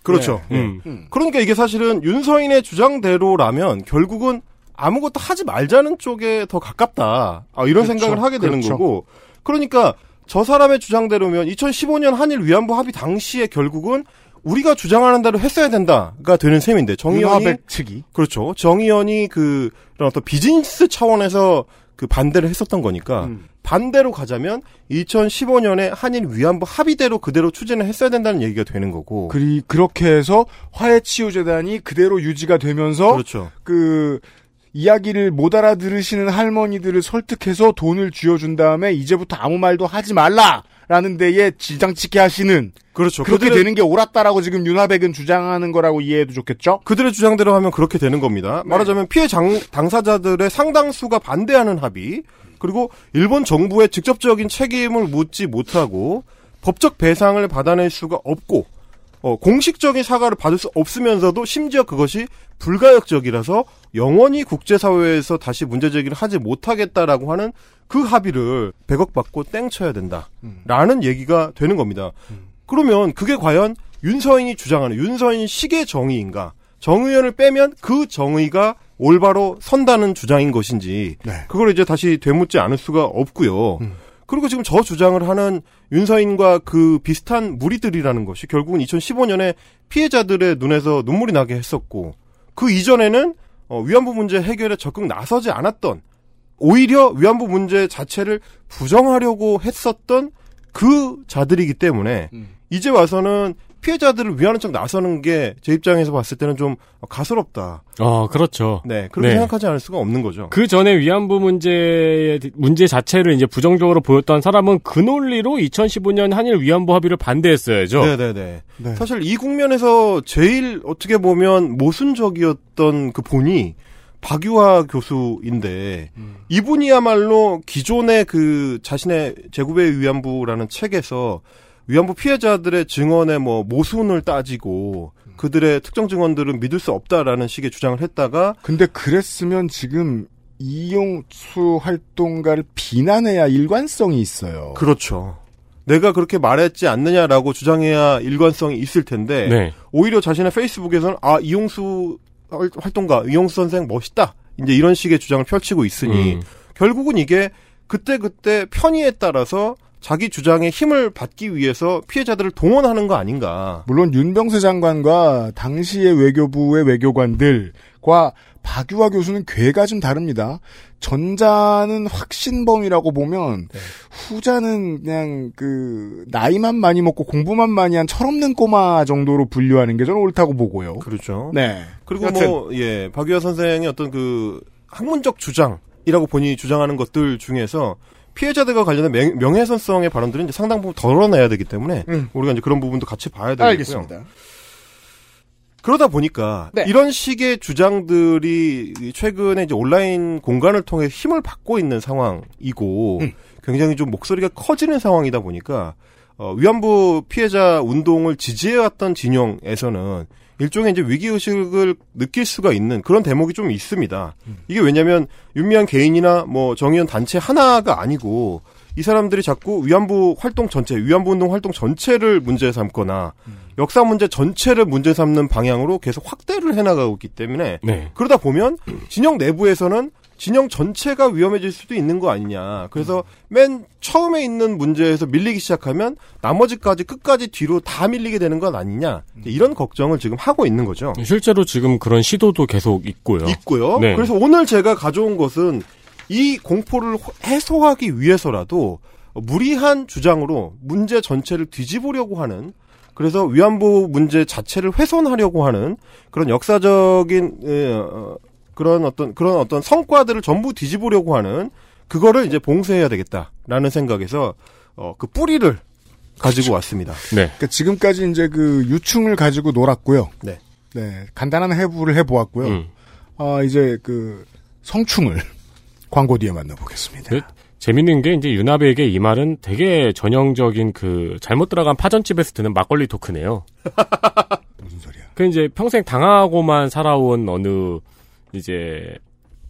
그렇죠. 네. 음. 그러니까 이게 사실은 윤서인의 주장대로라면 결국은 아무것도 하지 말자는 쪽에 더 가깝다. 아, 이런 그렇죠. 생각을 하게 되는 그렇죠. 거고. 그러니까 저 사람의 주장대로면 2015년 한일 위안부 합의 당시에 결국은 우리가 주장하는 대로 했어야 된다가 되는 셈인데 정의연이 측이. 그렇죠. 정의연이 그 이런 어떤 비즈니스 차원에서 그 반대를 했었던 거니까 음. 반대로 가자면 2015년에 한일 위안부 합의대로 그대로 추진을 했어야 된다는 얘기가 되는 거고. 그리 그렇게 해서 화해치유재단이 그대로 유지가 되면서 그렇죠. 그 이야기를 못 알아들으시는 할머니들을 설득해서 돈을 쥐어준 다음에 이제부터 아무 말도 하지 말라라는 데에 지장치게 하시는 그렇죠. 그렇게 그들의, 되는 게 옳았다라고 지금 윤화백은 주장하는 거라고 이해해도 좋겠죠? 그들의 주장대로 하면 그렇게 되는 겁니다. 네. 말하자면 피해 장, 당사자들의 상당수가 반대하는 합의, 그리고 일본 정부의 직접적인 책임을 묻지 못하고 법적 배상을 받아낼 수가 없고 어, 공식적인 사과를 받을 수 없으면서도 심지어 그것이 불가역적이라서 영원히 국제사회에서 다시 문제 제기를 하지 못하겠다라고 하는 그 합의를 100억 받고 땡쳐야 된다라는 얘기가 되는 겁니다. 그러면 그게 과연 윤서인이 주장하는 윤서인 식의 정의인가? 정의연을 빼면 그 정의가 올바로 선다는 주장인 것인지 네. 그걸 이제 다시 되묻지 않을 수가 없고요. 그리고 지금 저 주장을 하는 윤서인과 그 비슷한 무리들이라는 것이 결국은 2015년에 피해자들의 눈에서 눈물이 나게 했었고 그 이전에는 어, 위안부 문제 해결에 적극 나서지 않았던 오히려 위안부 문제 자체를 부정하려고 했었던 그 자들이기 때문에 이제 와서는 피해자들을 위하는 척 나서는 게 제 입장에서 봤을 때는 좀 가스럽다. 어, 그렇죠. 네, 그렇게 네. 생각하지 않을 수가 없는 거죠. 그 전에 위안부 문제 문제 자체를 이제 부정적으로 보였던 사람은 그 논리로 2015년 한일 위안부 합의를 반대했어야죠. 네네네. 네. 사실 이 국면에서 제일 어떻게 보면 모순적이었던 그 본이 박유하 교수인데 이분이야말로 기존의 그 자신의 제국의 위안부라는 책에서 위안부 피해자들의 증언의 뭐 모순을 따지고 그들의 특정 증언들은 믿을 수 없다라는 식의 주장을 했다가 근데 그랬으면 지금 이용수 활동가를 비난해야 일관성이 있어요. 그렇죠. 내가 그렇게 말했지 않느냐라고 주장해야 일관성이 있을 텐데 네. 오히려 자신의 페이스북에서는 아 이용수 활- 활동가 이용수 선생 멋있다 이제 이런 식의 주장을 펼치고 있으니 음. 결국은 이게 그때 그때 편의에 따라서 자기 주장에 힘을 받기 위해서 피해자들을 동원하는 거 아닌가. 물론 윤병세 장관과 당시의 외교부의 외교관들과 박유화 교수는 괴가 좀 다릅니다. 전자는 확신범이라고 보면 네. 후자는 그냥 그 나이만 많이 먹고 공부만 많이 한 철없는 꼬마 정도로 분류하는 게 저는 옳다고 보고요. 그렇죠. 네. 그리고. 뭐, 예, 박유하 선생의 어떤 그 학문적 주장 이라고 본인이 주장하는 것들 중에서 피해자들과 관련된 명, 명예훼손성의 발언들은 이제 상당 부분 덜어내야 되기 때문에 음. 우리가 이제 그런 부분도 같이 봐야 되겠고요. 알겠습니다. 그러다 보니까 네. 이런 식의 주장들이 최근에 이제 온라인 공간을 통해 힘을 받고 있는 상황이고 음. 굉장히 좀 목소리가 커지는 상황이다 보니까 어, 위안부 피해자 운동을 지지해왔던 진영에서는 일종의 이제 위기 의식을 느낄 수가 있는 그런 대목이 좀 있습니다. 이게 왜냐하면 윤미향 개인이나 뭐 정의원 단체 하나가 아니고 이 사람들이 자꾸 위안부 활동 전체, 위안부 운동 활동 전체를 문제 삼거나 역사 문제 전체를 문제 삼는 방향으로 계속 확대를 해나가고 있기 때문에 네. 그러다 보면 진영 내부에서는 진영 전체가 위험해질 수도 있는 거 아니냐. 그래서 맨 처음에 있는 문제에서 밀리기 시작하면 나머지까지 끝까지 뒤로 다 밀리게 되는 건 아니냐. 이런 걱정을 지금 하고 있는 거죠. 실제로 지금 그런 시도도 계속 있고요. 있고요. 네. 그래서 오늘 제가 가져온 것은 이 공포를 해소하기 위해서라도 무리한 주장으로 문제 전체를 뒤집으려고 하는 그래서 위안부 문제 자체를 훼손하려고 하는 그런 역사적인 에, 어, 그런 어떤 그런 어떤 성과들을 전부 뒤집으려고 하는 그거를 이제 봉쇄해야 되겠다라는 생각에서 어, 그 뿌리를 가지고 왔습니다. 네. 그러니까 지금까지 이제 그 유충을 가지고 놀았고요. 네. 네. 간단한 해부를 해보았고요. 음. 아, 이제 그 성충을 광고 뒤에 만나보겠습니다. 네. 재밌는 게 이제 윤아베에게 이 말은 되게 전형적인 그 잘못 들어간 파전집에서 드는 막걸리 토크네요. 무슨 소리야? 그 이제 평생 당하고만 살아온 어느 이제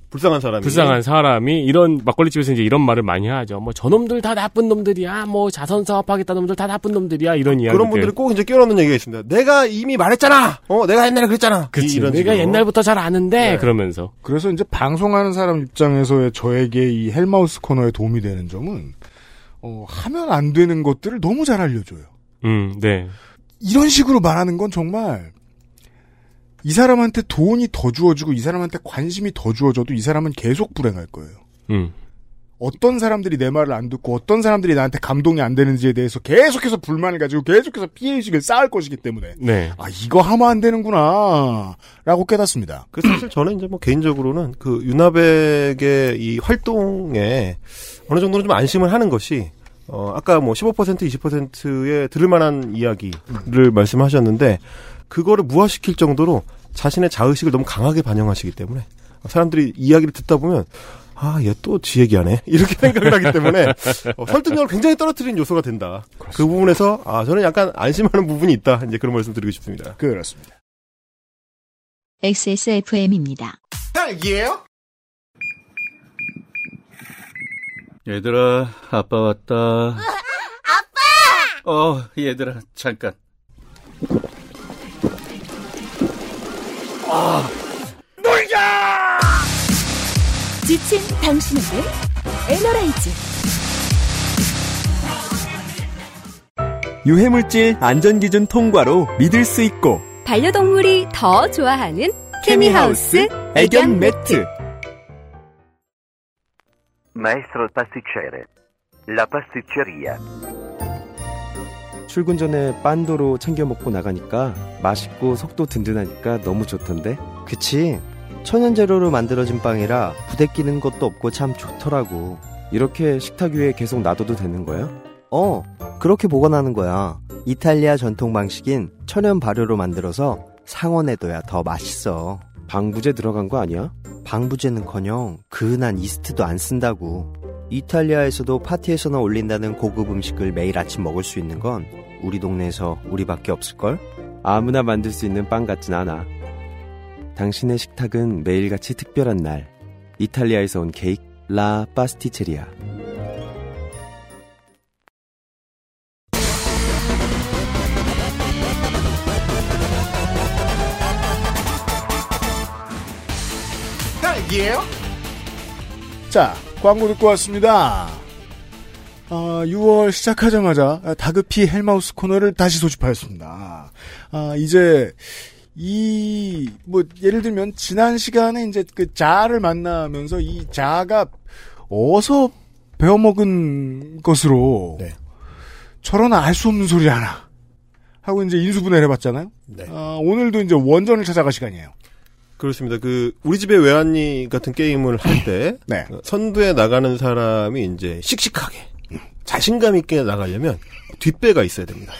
불쌍한 사람이 불쌍한 사람이 이런 막걸리 집에서 이제 이런 말을 많이 하죠. 뭐 저놈들 다 나쁜 놈들이야. 뭐 자선 사업하겠다 놈들 다 나쁜 놈들이야. 이런 이야기. 그런 분들이 꼭 이제 끼워넣는 얘기가 있습니다. 내가 이미 말했잖아. 어, 내가 옛날에 그랬잖아. 그치. 이런 내가 식으로. 옛날부터 잘 아는데 네. 그러면서 그래서 이제 방송하는 사람 입장에서의 저에게 이 헬마우스 코너에 도움이 되는 점은 어, 하면 안 되는 것들을 너무 잘 알려줘요. 음, 네. 이런 식으로 말하는 건 정말 이 사람한테 돈이 더 주어지고 이 사람한테 관심이 더 주어져도 이 사람은 계속 불행할 거예요. 음. 어떤 사람들이 내 말을 안 듣고 어떤 사람들이 나한테 감동이 안 되는지에 대해서 계속해서 불만을 가지고 계속해서 피해의식을 쌓을 것이기 때문에 네. 아 이거 하면 안 되는구나 라고 깨닫습니다. 그 사실 저는 이제 뭐 개인적으로는 그 윤하백의 이 활동에 어느 정도는 좀 안심을 하는 것이 어 아까 뭐 15% 20%에 들을 만한 이야기를 말씀하셨는데 그거를 무화시킬 정도로 자신의 자의식을 너무 강하게 반영하시기 때문에 사람들이 이야기를 듣다 보면 아, 얘 또 지 얘기하네. 이렇게 생각을 하기 때문에 어, 설득력을 굉장히 떨어뜨리는 요소가 된다. 그 부분에서 아, 저는 약간 안심하는 부분이 있다. 이제 그런 말씀 드리고 싶습니다. 그렇습니다. XSFM입니다. 딸기예요? 얘들아, 아빠 왔다. 아빠! 어, 얘들아, 잠깐. 지친 당신에게 에너라이즈 유해물질 안전기준 통과로 믿을 수 있고 반려동물이 더 좋아하는 케미하우스 애견 매트 Maestro pasticcere. La pasticceria. 출근 전에 빤도로 챙겨 먹고 나가니까 맛있고 속도 든든하니까 너무 좋던데 그치. 천연 재료로 만들어진 빵이라 부대 끼는 것도 없고 참 좋더라고. 이렇게 식탁 위에 계속 놔둬도 되는 거야? 어, 그렇게 보관하는 거야. 이탈리아 전통 방식인 천연 발효로 만들어서 상온에둬야 더 맛있어. 방부제 들어간 거 아니야? 방부제는커녕 그은한 이스트도 안 쓴다고. 이탈리아에서도 파티에서나 올린다는 고급 음식을 매일 아침 먹을 수 있는 건 우리 동네에서 우리밖에 없을걸? 아무나 만들 수 있는 빵 같진 않아. 당신의 식탁은 매일같이 특별한 날. 이탈리아에서 온 케이크 라 파스티체리아. 자, 광고 듣고 왔습니다. 아, 6월 시작하자마자 다급히 헬마우스 코너를 다시 소집하였습니다. 아, 이제 이, 뭐, 예를 들면, 지난 시간에 이제 그 자를 만나면서 이 자가 어서 배워먹은 것으로 저런 알 수 없는 소리 하나 하고 이제 인수분해를 해봤잖아요. 아, 오늘도 이제 원전을 찾아갈 시간이에요. 그렇습니다. 그 우리 집의 외환리 같은 게임을 할때 네. 선두에 나가는 사람이 이제 씩씩하게 자신감 있게 나가려면 뒷배가 있어야 됩니다.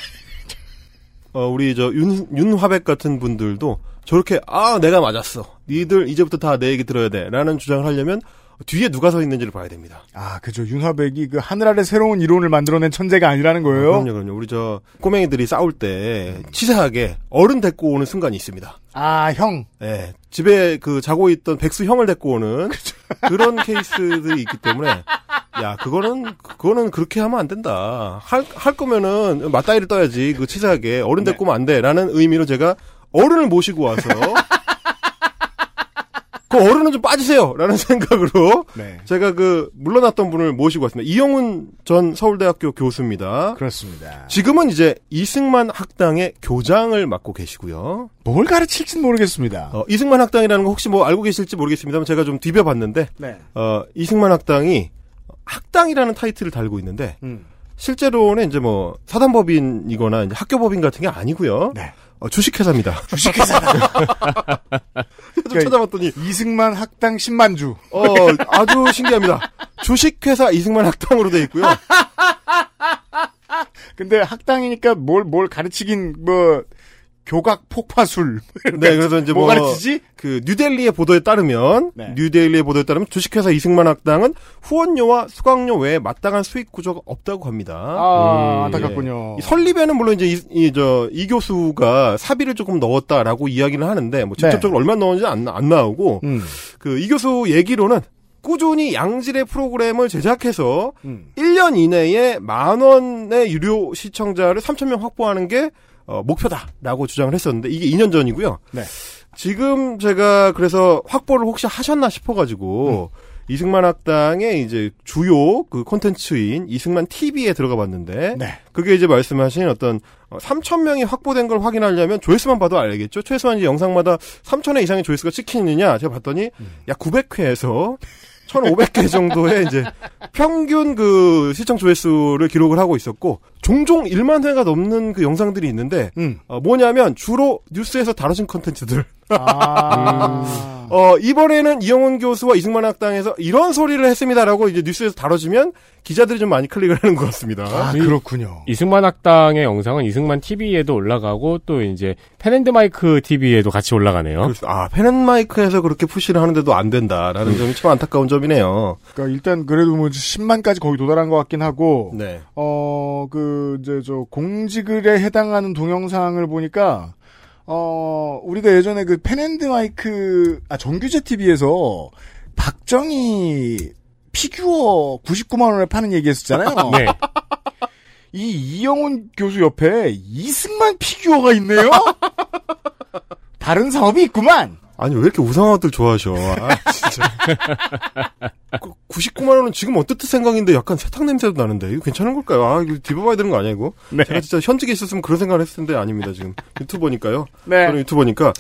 어, 우리 저 윤, 윤화백 같은 분들도 저렇게 아 내가 맞았어. 니들 이제부터 다 내 얘기 들어야 돼라는 주장을 하려면 뒤에 누가 서 있는지를 봐야 됩니다. 아, 그죠. 윤화백이 그 하늘 아래 새로운 이론을 만들어낸 천재가 아니라는 거예요. 그럼요, 그럼요. 우리 저 꼬맹이들이 싸울 때 치사하게 어른 데리고 오는 순간이 있습니다. 아, 형. 예. 집에 그 자고 있던 백수 형을 데리고 오는 그런 케이스들이 있기 때문에 야, 그거는 그거는 그렇게 하면 안 된다. 할 할 거면은 맞다이를 떠야지. 그 치사하게 어른 데리고 오면 안 돼 라는 의미로 제가 어른을 모시고 와서 그 어른은 좀 빠지세요 라는 생각으로 네. 제가 그 물러났던 분을 모시고 왔습니다. 이영훈 전 서울대학교 교수입니다. 그렇습니다. 지금은 이제 이승만 학당의 교장을 맡고 계시고요. 뭘 가르칠진 모르겠습니다. 어, 이승만 학당이라는 거 혹시 뭐 알고 계실지 모르겠습니다만 제가 좀 뒤벼봤는데 네. 어, 이승만 학당이 학당이라는 타이틀을 달고 있는데 음. 실제로는 이제 뭐 사단법인이거나 이제 학교법인 같은 게 아니고요. 네. 어, 주식회사입니다. 주식회사다. 좀 찾아봤더니 이승만 학당 10만 주. 어, 아주 신기합니다. 주식회사 이승만 학당으로 돼 있고요. 근데 학당이니까 뭘, 뭘 가르치긴, 뭐, 교각 폭파술. 네, 그래서 이제 뭐 뭐, 가르치지? 그 뉴델리의 보도에 따르면 네. 뉴델리의 보도에 따르면 주식회사 이승만 학당은 후원료와 수강료 외에 마땅한 수익 구조가 없다고 합니다. 아, 음, 안타깝군요. 이 설립에는 물론 이제 이, 이, 저, 이 교수가 사비를 조금 넣었다라고 이야기를 하는데 뭐 직접적으로 얼마 넣었는지 안, 안 나오고 음. 그 이 교수 얘기로는 꾸준히 양질의 프로그램을 제작해서 음. 1년 이내에 만 원의 유료 시청자를 3천 명 확보하는 게 어, 목표다라고 주장을 했었는데 이게 2년 전이고요. 네. 지금 제가 그래서 확보를 혹시 하셨나 싶어가지고 이승만 학당의 이제 주요 그 콘텐츠인 이승만 TV에 들어가 봤는데 네. 그게 이제 말씀하신 어떤 3천 명이 확보된 걸 확인하려면 조회수만 봐도 알겠죠. 최소한 이제 영상마다 3천회 이상의 조회수가 찍히느냐 제가 봤더니 약 900회에서 1,500개 정도의 이제 평균 그 시청 조회수를 기록을 하고 있었고 종종 1만 회가 넘는 그 영상들이 있는데 음. 어, 뭐냐면 주로 뉴스에서 다뤄진 컨텐츠들. 아. 어, 이번에는 이영훈 교수와 이승만 학당에서 이런 소리를 했습니다라고 이제 뉴스에서 다뤄지면 기자들이 좀 많이 클릭을 하는 것 같습니다. 아, 이- 그렇군요. 이승만 학당의 영상은 이승만 TV에도 올라가고 또 이제 펜앤드마이크 TV에도 같이 올라가네요. 그렇습니다. 아, 펜앤마이크에서 그렇게 푸시를 하는데도 안 된다라는 점이 참 안타까운 점이네요. 그러니까 일단 그래도 뭐 10만까지 거의 도달한 것 같긴 하고, 네. 어, 그, 이제 저 공지글에 해당하는 동영상을 보니까, 어, 우리가 예전에 그 펜앤드 마이크, 아, 정규재 TV에서 박정희 피규어 99만원에 파는 얘기 했었잖아요. 네. 이 이영훈 교수 옆에 이승만 피규어가 있네요? 다른 사업이 있구만! 아니 왜 이렇게 우상한 것들 좋아하셔? 아, 진짜. 99만 원은 지금 어떻듯 생각인데 약간 세탁 냄새도 나는데 이거 괜찮은 걸까요? 아 이거 뒤봐봐야 되는 거 아니야 이거? 네. 제가 진짜 현직에 있었으면 그런 생각을 했을 텐데 아닙니다 지금 유튜버니까요. 네. 저는 유튜버니까.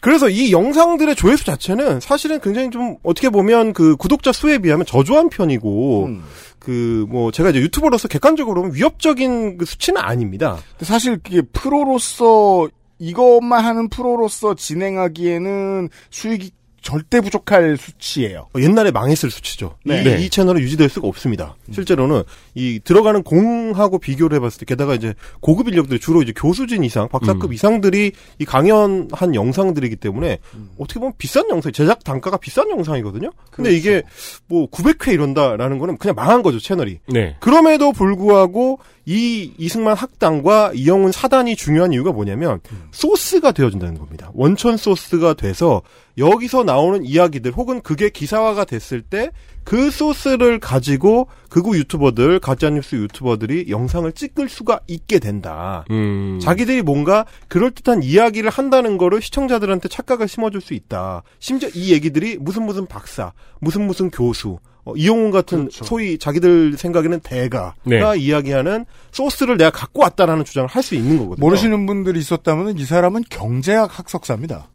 그래서 이 영상들의 조회수 자체는 사실은 굉장히 좀 어떻게 보면 그 구독자 수에 비하면 저조한 편이고 음. 그뭐 제가 이제 유튜버로서 객관적으로 보면 위협적인 그 수치는 아닙니다. 사실 그게 프로로서 이것만 하는 프로로서 진행하기에는 수익이 절대 부족할 수치예요. 어, 옛날에 망했을 수치죠. 네. 이, 네. 이 채널은 유지될 수가 없습니다. 실제로는 이 들어가는 공하고 비교를 해봤을 때 게다가 이제 고급 인력들이 주로 이제 교수진 이상, 박사급 음. 이상들이 이 강연한 영상들이기 때문에 어떻게 보면 비싼 영상, 제작 단가가 비싼 영상이거든요. 근데 이게 뭐 900회 이런다라는 거는 그냥 망한 거죠 채널이. 네. 그럼에도 불구하고 이 이승만 학당과 이영훈 사단이 중요한 이유가 뭐냐면 소스가 되어준다는 겁니다. 원천 소스가 돼서 여기서 나오는 이야기들 혹은 그게 기사화가 됐을 때 그 소스를 가지고 극우 유튜버들 가짜뉴스 유튜버들이 영상을 찍을 수가 있게 된다. 음. 자기들이 뭔가 그럴듯한 이야기를 한다는 거를 시청자들한테 착각을 심어줄 수 있다. 심지어 이 얘기들이 무슨 무슨 박사, 무슨 무슨 교수, 어, 이영훈 같은 소위 자기들 생각에는 대가가 네. 이야기하는 소스를 내가 갖고 왔다라는 주장을 할 수 있는 거거든요. 모르시는 분들이 있었다면 이 사람은 경제학 학석사입니다.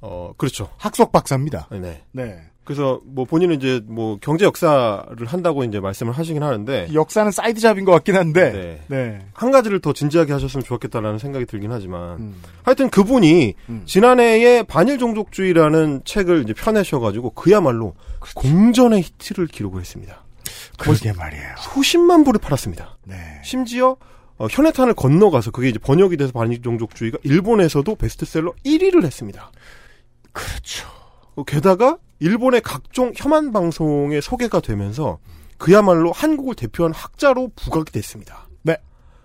어, 그렇죠. 학석 박사입니다. 네. 네. 그래서 뭐 본인은 이제 뭐 경제 역사를 한다고 이제 말씀을 하시긴 하는데 역사는 side job인 것 같긴 한데. 네. 네. 한 가지를 더 진지하게 하셨으면 좋겠다라는 생각이 들긴 하지만 음. 하여튼 그분이 지난해에 반일 종족주의라는 책을 이제 펴내셔가지고 그야말로 공전의 히트를 기록을 했습니다. 그러게 말이에요. 수십만 부를 팔았습니다. 네. 심지어 어, 현해탄을 건너가서 그게 이제 번역이 돼서 반일 종족주의가 일본에서도 베스트셀러 1위를 했습니다. 그렇죠. 어, 게다가 일본의 각종 혐한 방송에 소개가 되면서 그야말로 한국을 대표한 학자로 부각이 됐습니다. 네.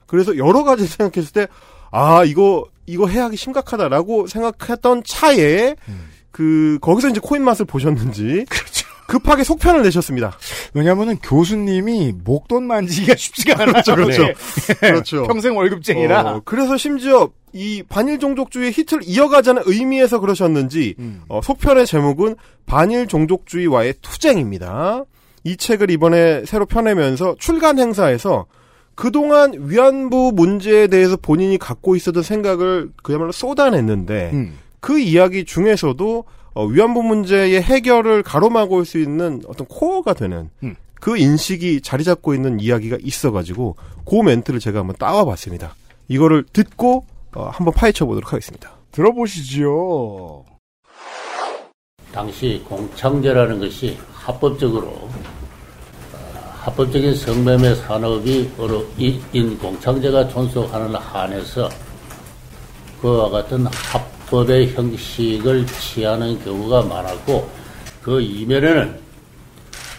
그래서 여러 가지 생각했을 때, 아, 이거, 이거 해악이 심각하다라고 생각했던 차에, 그, 거기서 이제 코인 맛을 보셨는지. 급하게 속편을 내셨습니다. 왜냐면은 교수님이 목돈 만지기가 쉽지가 않아요. 그렇죠, 그렇죠. 네. 그렇죠. 평생 월급쟁이라. 어, 그래서 심지어 이 반일 종족주의 히트를 이어가자는 의미에서 그러셨는지 어, 속편의 제목은 반일 종족주의와의 투쟁입니다. 이 책을 이번에 새로 펴내면서 출간 행사에서 그동안 위안부 문제에 대해서 본인이 갖고 있었던 생각을 그야말로 쏟아냈는데 음. 그 이야기 중에서도 어, 위안부 문제의 해결을 가로막을 수 있는 어떤 코어가 되는 음. 그 인식이 자리 잡고 있는 이야기가 있어가지고 그 멘트를 제가 한번 따와봤습니다. 이거를 듣고 어, 한번 파헤쳐 보도록 하겠습니다. 들어보시지요. 당시 공창제라는 것이 합법적으로 어, 합법적인 성매매 산업이 어로 인 공창제가 존속하는 한에서 그와 같은 합 법의 형식을 취하는 경우가 많았고 그 이면에는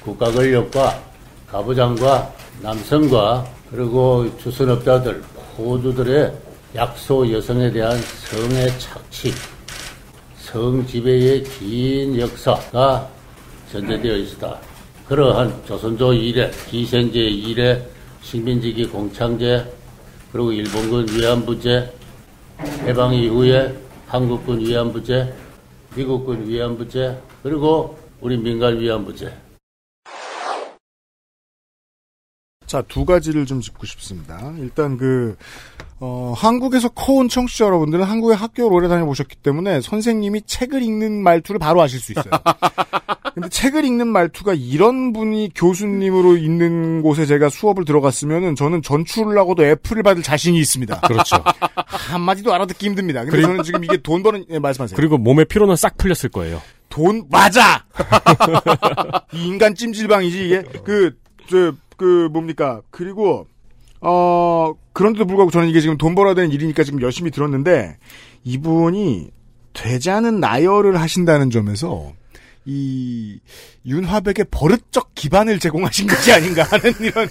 국가 권력과 가부장과 남성과 그리고 주선업자들 모두들의 약소 여성에 대한 성의 착취 성 지배의 긴 역사가 전제되어 있다. 그러한 조선조 이래, 기생제 이래, 식민지기 공창제, 그리고 일본군 위안부제, 해방 이후에 한국군 위안부제, 미국군 위안부제, 그리고 우리 민간 위안부제. 자, 두 가지를 좀 짚고 싶습니다. 일단 그, 어, 한국에서 커온 청취자 여러분들은 한국에 학교를 오래 다녀보셨기 때문에 선생님이 책을 읽는 말투를 바로 아실 수 있어요. 근데 책을 읽는 말투가 이런 분이 교수님으로 있는 곳에 제가 수업을 들어갔으면은 저는 전출을 하고도 애플을 받을 자신이 있습니다. 그렇죠. 한마디도 알아듣기 힘듭니다. 근데 그리고- 저는 지금 이게 돈 버는, 예, 말씀하세요. 그리고 몸의 피로는 싹 풀렸을 거예요. 돈 맞아. 이 인간 찜질방이지 이게 그저그 뭡니까 그리고 어 그런데도 불구하고 저는 이게 지금 돈 벌어야 되는 일이니까 지금 열심히 들었는데 이분이 되지 않은 나열을 하신다는 점에서 이 윤화백의 버릇적 기반을 제공하신 것이 아닌가 하는 이런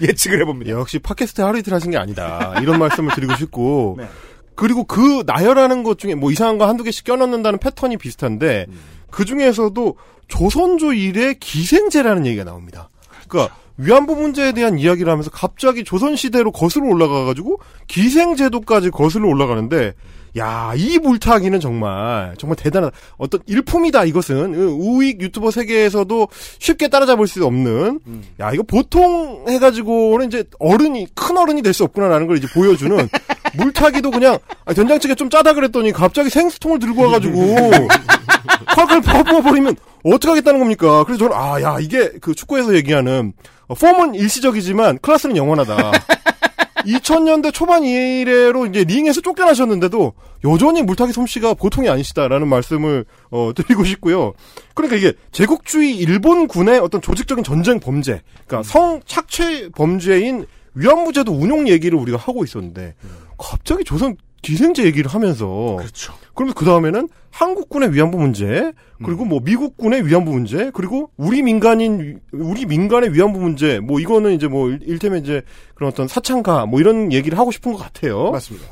예측을 해봅니다. 역시 팟캐스트 하루 이틀 하신 게 아니다. 이런 말씀을 드리고 싶고. 네. 그리고 그 나열하는 것 중에 뭐 이상한 거 한두 개씩 껴넣는다는 패턴이 비슷한데 그 중에서도 조선조 일의 기생제라는 얘기가 나옵니다. 그러니까 위안부 문제에 대한 이야기를 하면서 갑자기 조선시대로 거슬러 올라가가지고 기생제도까지 거슬러 올라가는데 야, 이 물타기는 정말, 정말 대단하다. 어떤 일품이다, 이것은. 우익 유튜버 세계에서도 쉽게 따라잡을 수 없는. 야, 이거 보통 해가지고는 이제 어른이, 큰 어른이 될 수 없구나라는 걸 이제 보여주는. 물타기도 그냥, 아, 된장찌개 좀 짜다 그랬더니 갑자기 생수통을 들고 와가지고, 콱콱 퍼부어버리면 어떡하겠다는 겁니까? 그래서 저는, 아, 야, 이게 그 축구에서 얘기하는, 어, 폼은 일시적이지만 클래스는 영원하다. 2000년대 초반 이래로 이제 링에서 쫓겨나셨는데도 여전히 물타기 솜씨가 보통이 아니시다라는 말씀을 어, 드리고 싶고요. 그러니까 이게 제국주의 일본군의 어떤 조직적인 전쟁 범죄, 그러니까 성 착취 범죄인 위안부제도 운용 얘기를 우리가 하고 있었는데 갑자기 조선 기생제 얘기를 하면서 그렇죠. 그러면서 그 다음에는 한국군의 위안부 문제, 그리고 뭐 미국군의 위안부 문제, 그리고 우리 민간인 우리 민간의 위안부 문제, 뭐 이거는 이제 뭐 일- 일테면 이제 그런 어떤 사창가 뭐 이런 얘기를 하고 싶은 것 같아요. 맞습니다.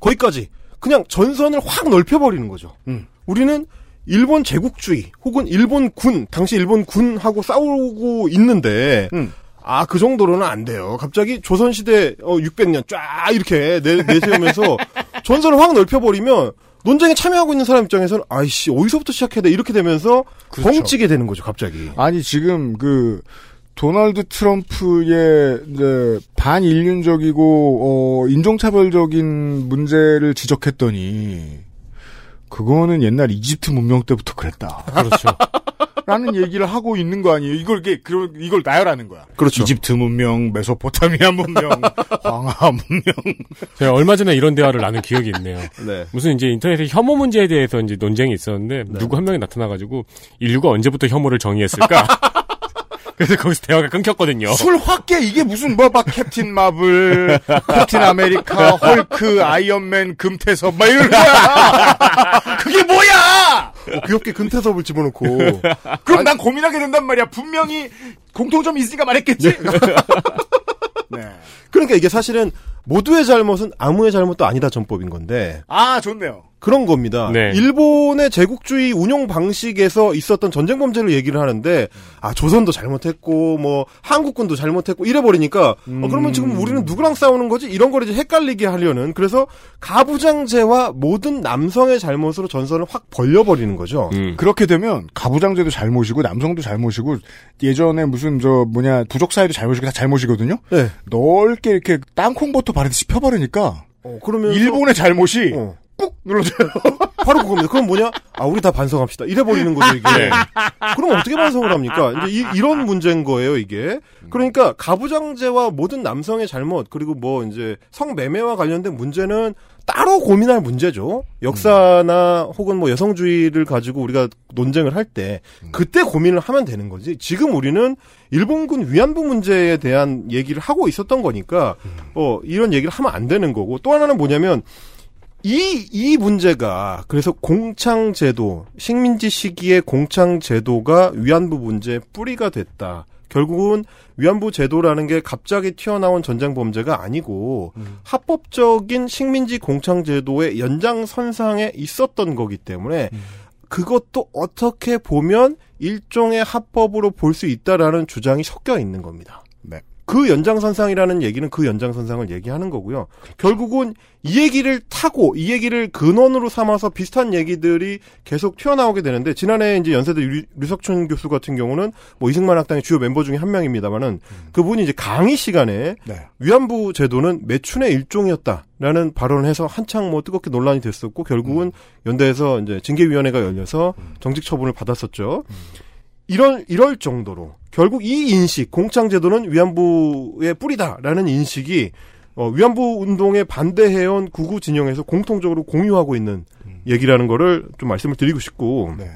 거기까지 그냥 전선을 확 넓혀버리는 거죠. 음. 우리는 일본 제국주의 혹은 일본 군 당시 일본 군하고 싸우고 있는데 음. 아 그 정도로는 안 돼요. 갑자기 조선시대 어 600년 쫙 이렇게 내, 내세우면서 전선을 확 넓혀버리면 논쟁에 참여하고 있는 사람 입장에서는 아이씨 어디서부터 시작해야 돼 이렇게 되면서 그렇죠. 벙찌게 되는 거죠 갑자기. 아니 지금 그 도널드 트럼프의 이제 반인륜적이고 어 인종차별적인 문제를 지적했더니 그거는 옛날 이집트 문명 때부터 그랬다. 그렇죠. 라는 얘기를 하고 있는 거 아니에요? 이걸 이게 그걸 이걸 나열하는 거야. 그렇죠. 이집트 문명, 메소포타미아 문명, 황하 문명. 제가 얼마 전에 이런 대화를 나눈 기억이 있네요. 네. 무슨 이제 인터넷에 혐오 문제에 대해서 이제 논쟁이 있었는데 누구 한 명이 나타나 가지고 인류가 언제부터 혐오를 정의했을까? 그래서 거기서 대화가 끊겼거든요. 술 확게 이게 무슨 뭐 막 캡틴 마블, 캡틴 아메리카, 헐크, 아이언맨, 금태섭 막 이런 거야. 그게 뭐야? 어, 귀엽게 금태섭을 집어넣고 그럼 난 고민하게 된단 말이야. 분명히 공통점이 있으니까 말했겠지. 네. 그러니까 이게 사실은 모두의 잘못은 아무의 잘못도 아니다 전법인 건데 아 좋네요. 그런 겁니다. 네. 일본의 제국주의 운용 방식에서 있었던 전쟁 범죄를 얘기를 하는데 아 조선도 잘못했고 뭐 한국군도 잘못했고 이래 버리니까 어, 그러면 지금 우리는 누구랑 싸우는 거지 이런 거를 이제 헷갈리게 하려는 그래서 가부장제와 모든 남성의 잘못으로 전선을 확 벌려버리는 거죠. 음. 그렇게 되면 가부장제도 잘못이고 남성도 잘못이고 예전에 무슨 저 뭐냐 부족 사회도 잘못이고 다 잘못이거든요. 네. 넓게 이렇게 땅콩버터 바르듯이 펴버리니까 어, 그러면 일본의 잘못이 어. 꾹 눌러줘요. 바로 그겁니다. 그럼 뭐냐? 아, 우리 다 반성합시다. 이래 버리는 거죠, 이게. 네. 그럼 어떻게 반성을 합니까? 이제 이, 런 문제인 거예요, 이게. 그러니까 가부장제와 모든 남성의 잘못, 그리고 뭐 이제 성매매와 관련된 문제는 따로 고민할 문제죠. 역사나 혹은 뭐 여성주의를 가지고 우리가 논쟁을 할 때 그때 고민을 하면 되는 거지. 지금 우리는 일본군 위안부 문제에 대한 얘기를 하고 있었던 거니까 어 이런 얘기를 하면 안 되는 거고 또 하나는 뭐냐면 이, 이 문제가, 그래서 공창제도, 식민지 시기의 공창제도가 위안부 문제의 뿌리가 됐다. 결국은 위안부 제도라는 게 갑자기 튀어나온 전쟁 범죄가 아니고, 합법적인 식민지 공창 제도의 연장선상에 있었던 거기 때문에, 그것도 어떻게 보면 일종의 합법으로 볼 수 있다라는 주장이 섞여 있는 겁니다. 네. 그 연장선상이라는 얘기는 그 연장선상을 얘기하는 거고요. 결국은 이 얘기를 타고 이 얘기를 근원으로 삼아서 비슷한 얘기들이 계속 튀어나오게 되는데 지난해 이제 연세대 류, 류석춘 교수 같은 경우는 뭐 이승만 학당의 주요 멤버 중에 한 명입니다만은 그분이 이제 강의 시간에 네. 위안부 제도는 매춘의 일종이었다라는 발언을 해서 한창 뭐 뜨겁게 논란이 됐었고 결국은 연대에서 이제 징계위원회가 열려서 정직 처분을 받았었죠. 이런 이럴 정도로 결국 이 인식 공창 제도는 위안부의 뿌리다라는 인식이 어, 위안부 운동에 반대해온 구구 진영에서 공통적으로 공유하고 있는 얘기라는 거를 좀 말씀을 드리고 싶고 네.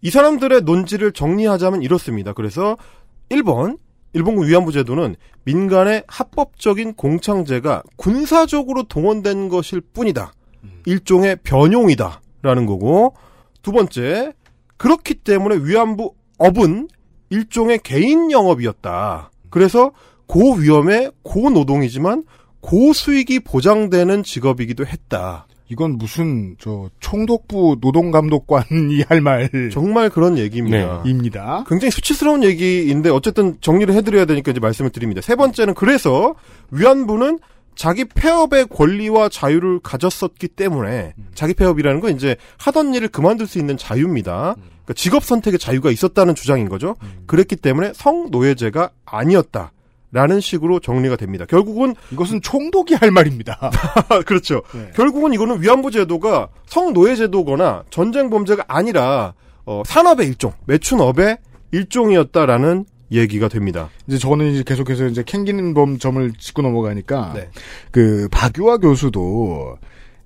이 사람들의 논지를 정리하자면 이렇습니다. 그래서 1번 일본군 위안부 제도는 민간의 합법적인 공창제가 군사적으로 동원된 것일 뿐이다. 일종의 변용이다라는 거고 두 번째 그렇기 때문에 위안부 업은 일종의 개인 영업이었다. 그래서 고위험의 고노동이지만 고수익이 보장되는 직업이기도 했다. 이건 무슨 저 총독부 노동감독관이 할 말입니다. 정말 그런 얘기입니다. 굉장히 수치스러운 얘기인데 어쨌든 정리를 해드려야 되니까 이제 말씀을 드립니다. 세 번째는 그래서 위안부는 자기 폐업의 권리와 자유를 가졌었기 때문에 자기 폐업이라는 건 이제 하던 일을 그만둘 수 있는 자유입니다. 그러니까 직업 선택의 자유가 있었다는 주장인 거죠. 그랬기 때문에 성노예제가 아니었다. 라는 식으로 정리가 됩니다. 결국은 이것은 총독이 할 말입니다. 그렇죠. 결국은 이거는 위안부 제도가 성노예 제도거나 전쟁 범죄가 아니라 어, 산업의 일종, 매춘업의 일종이었다라는 얘기가 됩니다. 이제 저는 이제 계속해서 이제 캥기는 범점을 짚고 넘어가니까 네. 그 박유화 교수도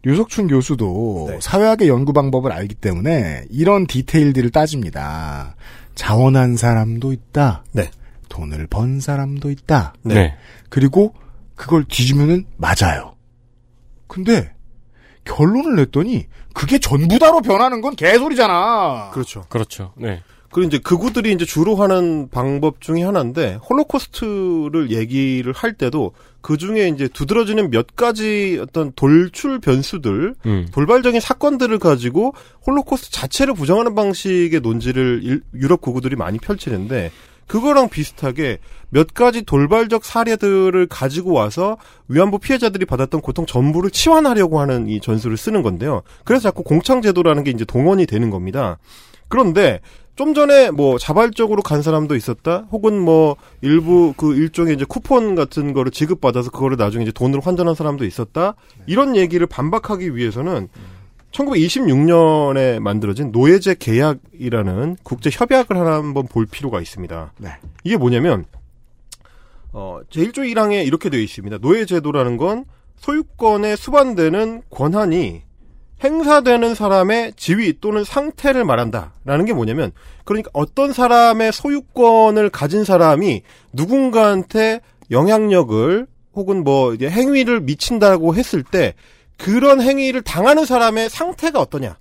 류석춘 교수도 네. 사회학의 연구 방법을 알기 때문에 이런 디테일들을 따집니다. 자원한 사람도 있다. 네. 돈을 번 사람도 있다. 네. 그리고 그걸 뒤지면은 맞아요. 근데 결론을 냈더니 그게 전부다로 변하는 건 개소리잖아. 그렇죠. 그렇죠. 네. 그리고 이제 극우들이 이제 주로 하는 방법 중에 하나인데 홀로코스트를 얘기를 할 때도 그 중에 이제 두드러지는 몇 가지 어떤 돌출 변수들, 음. 돌발적인 사건들을 가지고 홀로코스트 자체를 부정하는 방식의 논지를 일- 유럽 극우들이 많이 펼치는데 그거랑 비슷하게 몇 가지 돌발적 사례들을 가지고 와서 위안부 피해자들이 받았던 고통 전부를 치환하려고 하는 이 전술을 쓰는 건데요. 그래서 자꾸 공창제도라는 게 이제 동원이 되는 겁니다. 그런데 좀 전에 뭐 자발적으로 간 사람도 있었다. 혹은 뭐 일부 그 일종의 이제 쿠폰 같은 거를 지급받아서 그거를 나중에 이제 돈으로 환전한 사람도 있었다. 이런 얘기를 반박하기 위해서는 1926년에 만들어진 노예제 계약이라는 국제 협약을 하나 한번 볼 필요가 있습니다. 네. 이게 뭐냐면 어, 제1조 1항에 이렇게 되어 있습니다. 노예 제도라는 건 소유권에 수반되는 권한이 행사되는 사람의 지위 또는 상태를 말한다라는 게 뭐냐면 그러니까 어떤 사람의 소유권을 가진 사람이 누군가한테 영향력을 혹은 뭐 이제 행위를 미친다고 했을 때 그런 행위를 당하는 사람의 상태가 어떠냐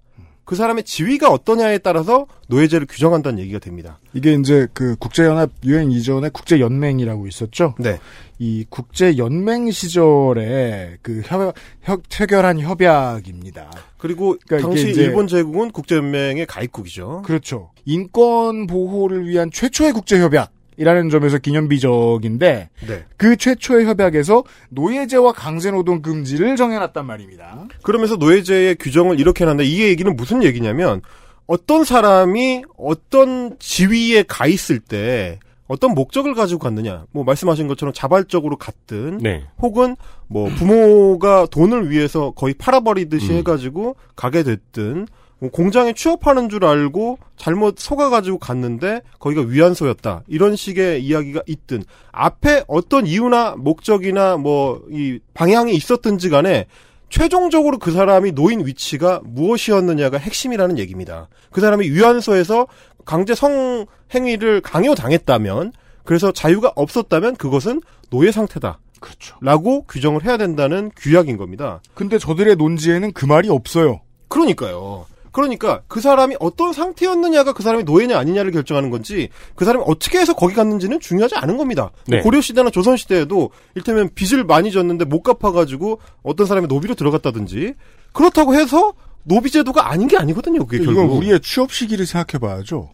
그 사람의 지위가 어떠냐에 따라서 노예제를 규정한다는 얘기가 됩니다. 이게 이제 그 국제연합 유엔 이전에 국제연맹이라고 있었죠. 네. 이 국제 연맹 시절에 그 협약, 협, 체결한 협약입니다. 그리고 그러니까 당시 이제- 일본 제국은 국제 연맹의 가입국이죠. 그렇죠. 인권 보호를 위한 최초의 국제 협약 이라는 점에서 기념비적인데 네. 그 최초의 협약에서 노예제와 강제노동 금지를 정해놨단 말입니다. 그러면서 노예제의 규정을 이렇게 해놨는데 이 얘기는 무슨 얘기냐면 어떤 사람이 어떤 지위에 가 있을 때 어떤 목적을 가지고 갔느냐. 뭐 말씀하신 것처럼 자발적으로 갔든 네. 혹은 뭐 부모가 돈을 위해서 거의 팔아버리듯이 음. 해가지고 가게 됐든 뭐 공장에 취업하는 줄 알고 잘못 속아가지고 갔는데 거기가 위안소였다 이런 식의 이야기가 있든 앞에 어떤 이유나 목적이나 뭐 이 방향이 있었든지 간에 최종적으로 그 사람이 놓인 위치가 무엇이었느냐가 핵심이라는 얘기입니다. 그 사람이 위안소에서 강제 성행위를 강요당했다면 그래서 자유가 없었다면 그것은 노예 상태다. 그렇죠. 라고 규정을 해야 된다는 규약인 겁니다. 근데 저들의 논지에는 그 말이 없어요. 그러니까요. 그러니까 그 사람이 어떤 상태였느냐가 그 사람이 노예냐 아니냐를 결정하는 건지 그 사람이 어떻게 해서 거기 갔는지는 중요하지 않은 겁니다. 뭐 네. 고려 시대나 조선 시대에도 일테면 빚을 많이 졌는데 못 갚아가지고 어떤 사람이 노비로 들어갔다든지 그렇다고 해서 노비 제도가 아닌 게 아니거든요. 그게 이건 결국. 우리의 취업 시기를 생각해봐야죠.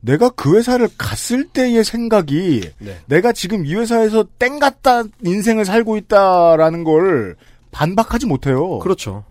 내가 그 회사를 갔을 때의 생각이 네. 내가 지금 이 회사에서 땡 같다 인생을 살고 있다라는 걸 반박하지 못해요. 그렇죠.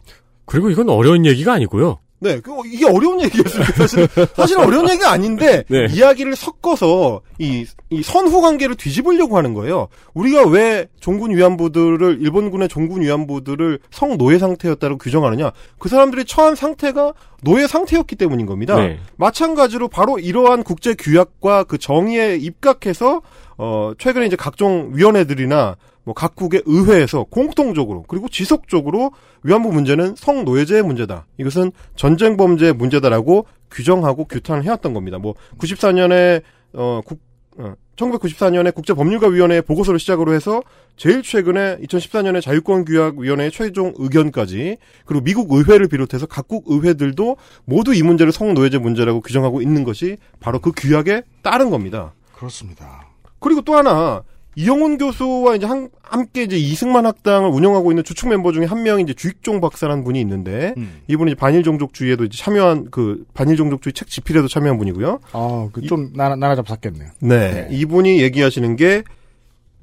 그리고 이건 어려운 얘기가 아니고요. 네, 그 이게 어려운 얘기였습니다. 사실 사실 어려운 얘기가 아닌데 네. 이야기를 섞어서 이, 이 선후 관계를 뒤집으려고 하는 거예요. 우리가 왜 종군 위안부들을 일본군의 종군 위안부들을 성노예 상태였다고 규정하느냐? 그 사람들이 처한 상태가 노예 상태였기 때문인 겁니다. 네. 마찬가지로 바로 이러한 국제 규약과 그 정의에 입각해서 어 최근에 이제 각종 위원회들이나 뭐 각국의 의회에서 공통적으로 그리고 지속적으로 위안부 문제는 성노예제의 문제다. 이것은 전쟁 범죄의 문제다라고 규정하고 규탄을 해왔던 겁니다. 뭐 94년에 어, 국, 어, 1994년에 국제법률가위원회의 보고서를 시작으로 해서 제일 최근에 2014년에 자유권규약위원회의 최종 의견까지 그리고 미국 의회를 비롯해서 각국 의회들도 모두 이 문제를 성노예제 문제라고 규정하고 있는 것이 바로 그 규약에 따른 겁니다. 그렇습니다. 그리고 또 하나 이영훈 교수와 이제 한- 함께 이제 이승만 학당을 운영하고 있는 주축 멤버 중에 한 명이 이제 주익종 박사라는 분이 있는데 음. 이분이 반일 종족주의에도 이제 참여한 그 반일 종족주의 책 집필에도 참여한 분이고요. 아, 그좀 나나 나나 잡샀겠네요. 네, 이분이 얘기하시는 게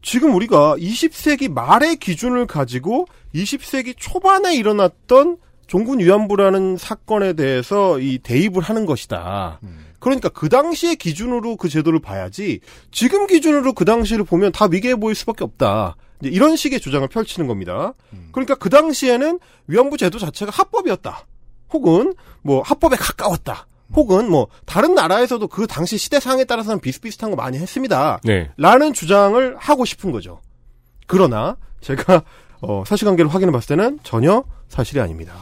지금 우리가 20세기 말의 기준을 가지고 20세기 초반에 일어났던 종군 위안부라는 사건에 대해서 이 대입을 하는 것이다. 그러니까 그 당시의 기준으로 그 제도를 봐야지 지금 기준으로 그 당시를 보면 다 미개해 보일 수밖에 없다. 이런 식의 주장을 펼치는 겁니다. 그러니까 그 당시에는 위안부 제도 자체가 합법이었다. 혹은 뭐 합법에 가까웠다. 혹은 뭐 다른 나라에서도 그 당시 시대 상황에 따라서는 비슷비슷한 거 많이 했습니다. 네. 라는 주장을 하고 싶은 거죠. 그러나 제가 어, 사실관계를 확인해 봤을 때는 전혀 사실이 아닙니다.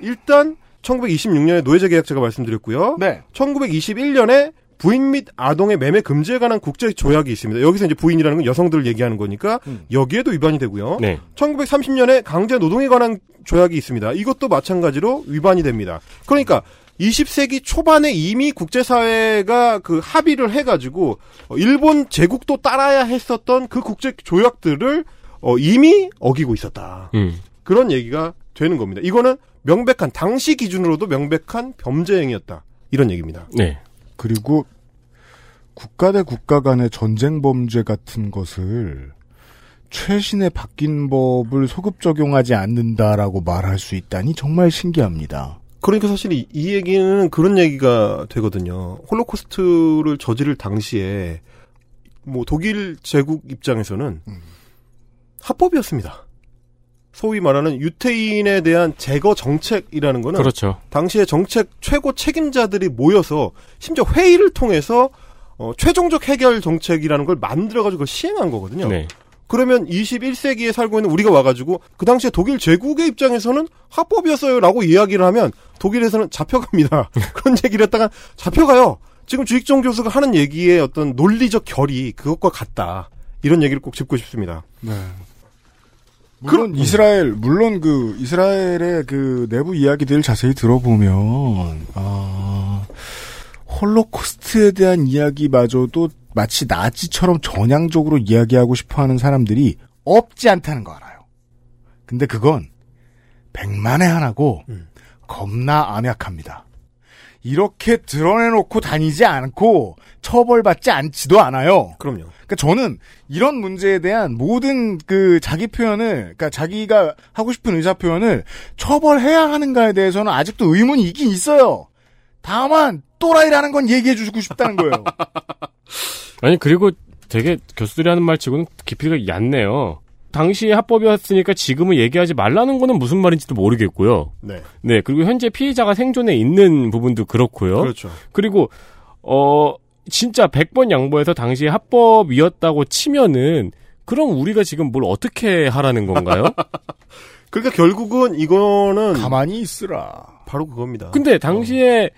일단 1926년에 노예제 계약 제가 말씀드렸고요. 네. 1921년에 부인 및 아동의 매매 금지에 관한 국제 조약이 있습니다. 여기서 이제 부인이라는 건 여성들을 얘기하는 거니까 여기에도 위반이 되고요. 네. 1930년에 강제 노동에 관한 조약이 있습니다. 이것도 마찬가지로 위반이 됩니다. 그러니까 20세기 초반에 이미 국제사회가 그 합의를 해가지고 어, 일본 제국도 따라야 했었던 그 국제 조약들을 어, 이미 어기고 있었다. 음. 그런 얘기가 되는 겁니다. 이거는 명백한 당시 기준으로도 명백한 범죄 행위였다. 이런 얘기입니다. 네. 그리고 국가 대 국가 간의 전쟁 범죄 같은 것을 최신의 바뀐 법을 소급 적용하지 않는다라고 말할 수 있다니 정말 신기합니다. 그러니까 사실 이, 이 얘기는 그런 얘기가 되거든요. 홀로코스트를 저지를 당시에 뭐 독일 제국 입장에서는 합법이었습니다. 소위 말하는 유태인에 대한 제거 정책이라는 거는 그렇죠. 당시에 정책 최고 책임자들이 모여서 심지어 회의를 통해서 어, 최종적 해결 정책이라는 걸 만들어가지고 그걸 시행한 거거든요. 네. 그러면 21세기에 살고 있는 우리가 와가지고 그 당시에 독일 제국의 입장에서는 합법이었어요라고 이야기를 하면 독일에서는 잡혀갑니다. 그런 얘기를 했다가 잡혀가요. 지금 주익정 교수가 하는 얘기의 어떤 논리적 결이 그것과 같다. 이런 얘기를 꼭 짚고 싶습니다. 네. 물론 이스라엘 물론 그 이스라엘의 그 내부 이야기들 자세히 들어보면 아 홀로코스트에 대한 이야기마저도 마치 나치처럼 전향적으로 이야기하고 싶어하는 사람들이 없지 않다는 거 알아요. 근데 그건 백만에 하나고 겁나 암약합니다. 이렇게 드러내놓고 다니지 않고 처벌받지 않지도 않아요. 그럼요. 그러니까 저는 이런 문제에 대한 모든 그 자기 표현을, 그러니까 자기가 하고 싶은 의사 표현을 처벌해야 하는가에 대해서는 아직도 의문이 있긴 있어요. 다만 또라이라는 건 얘기해 주고 싶다는 거예요. 아니 그리고 되게 교수들이 하는 말 치고는 깊이가 얕네요. 당시에 합법이었으니까 지금은 얘기하지 말라는 거는 무슨 말인지도 모르겠고요. 네. 네, 그리고 현재 피해자가 생존해 있는 부분도 그렇고요. 그렇죠. 그리고 어 진짜 100번 양보해서 당시에 합법이었다고 치면은 그럼 우리가 지금 뭘 어떻게 하라는 건가요? 그러니까 결국은 이거는 가만히 있으라. 바로 그겁니다. 근데 당시에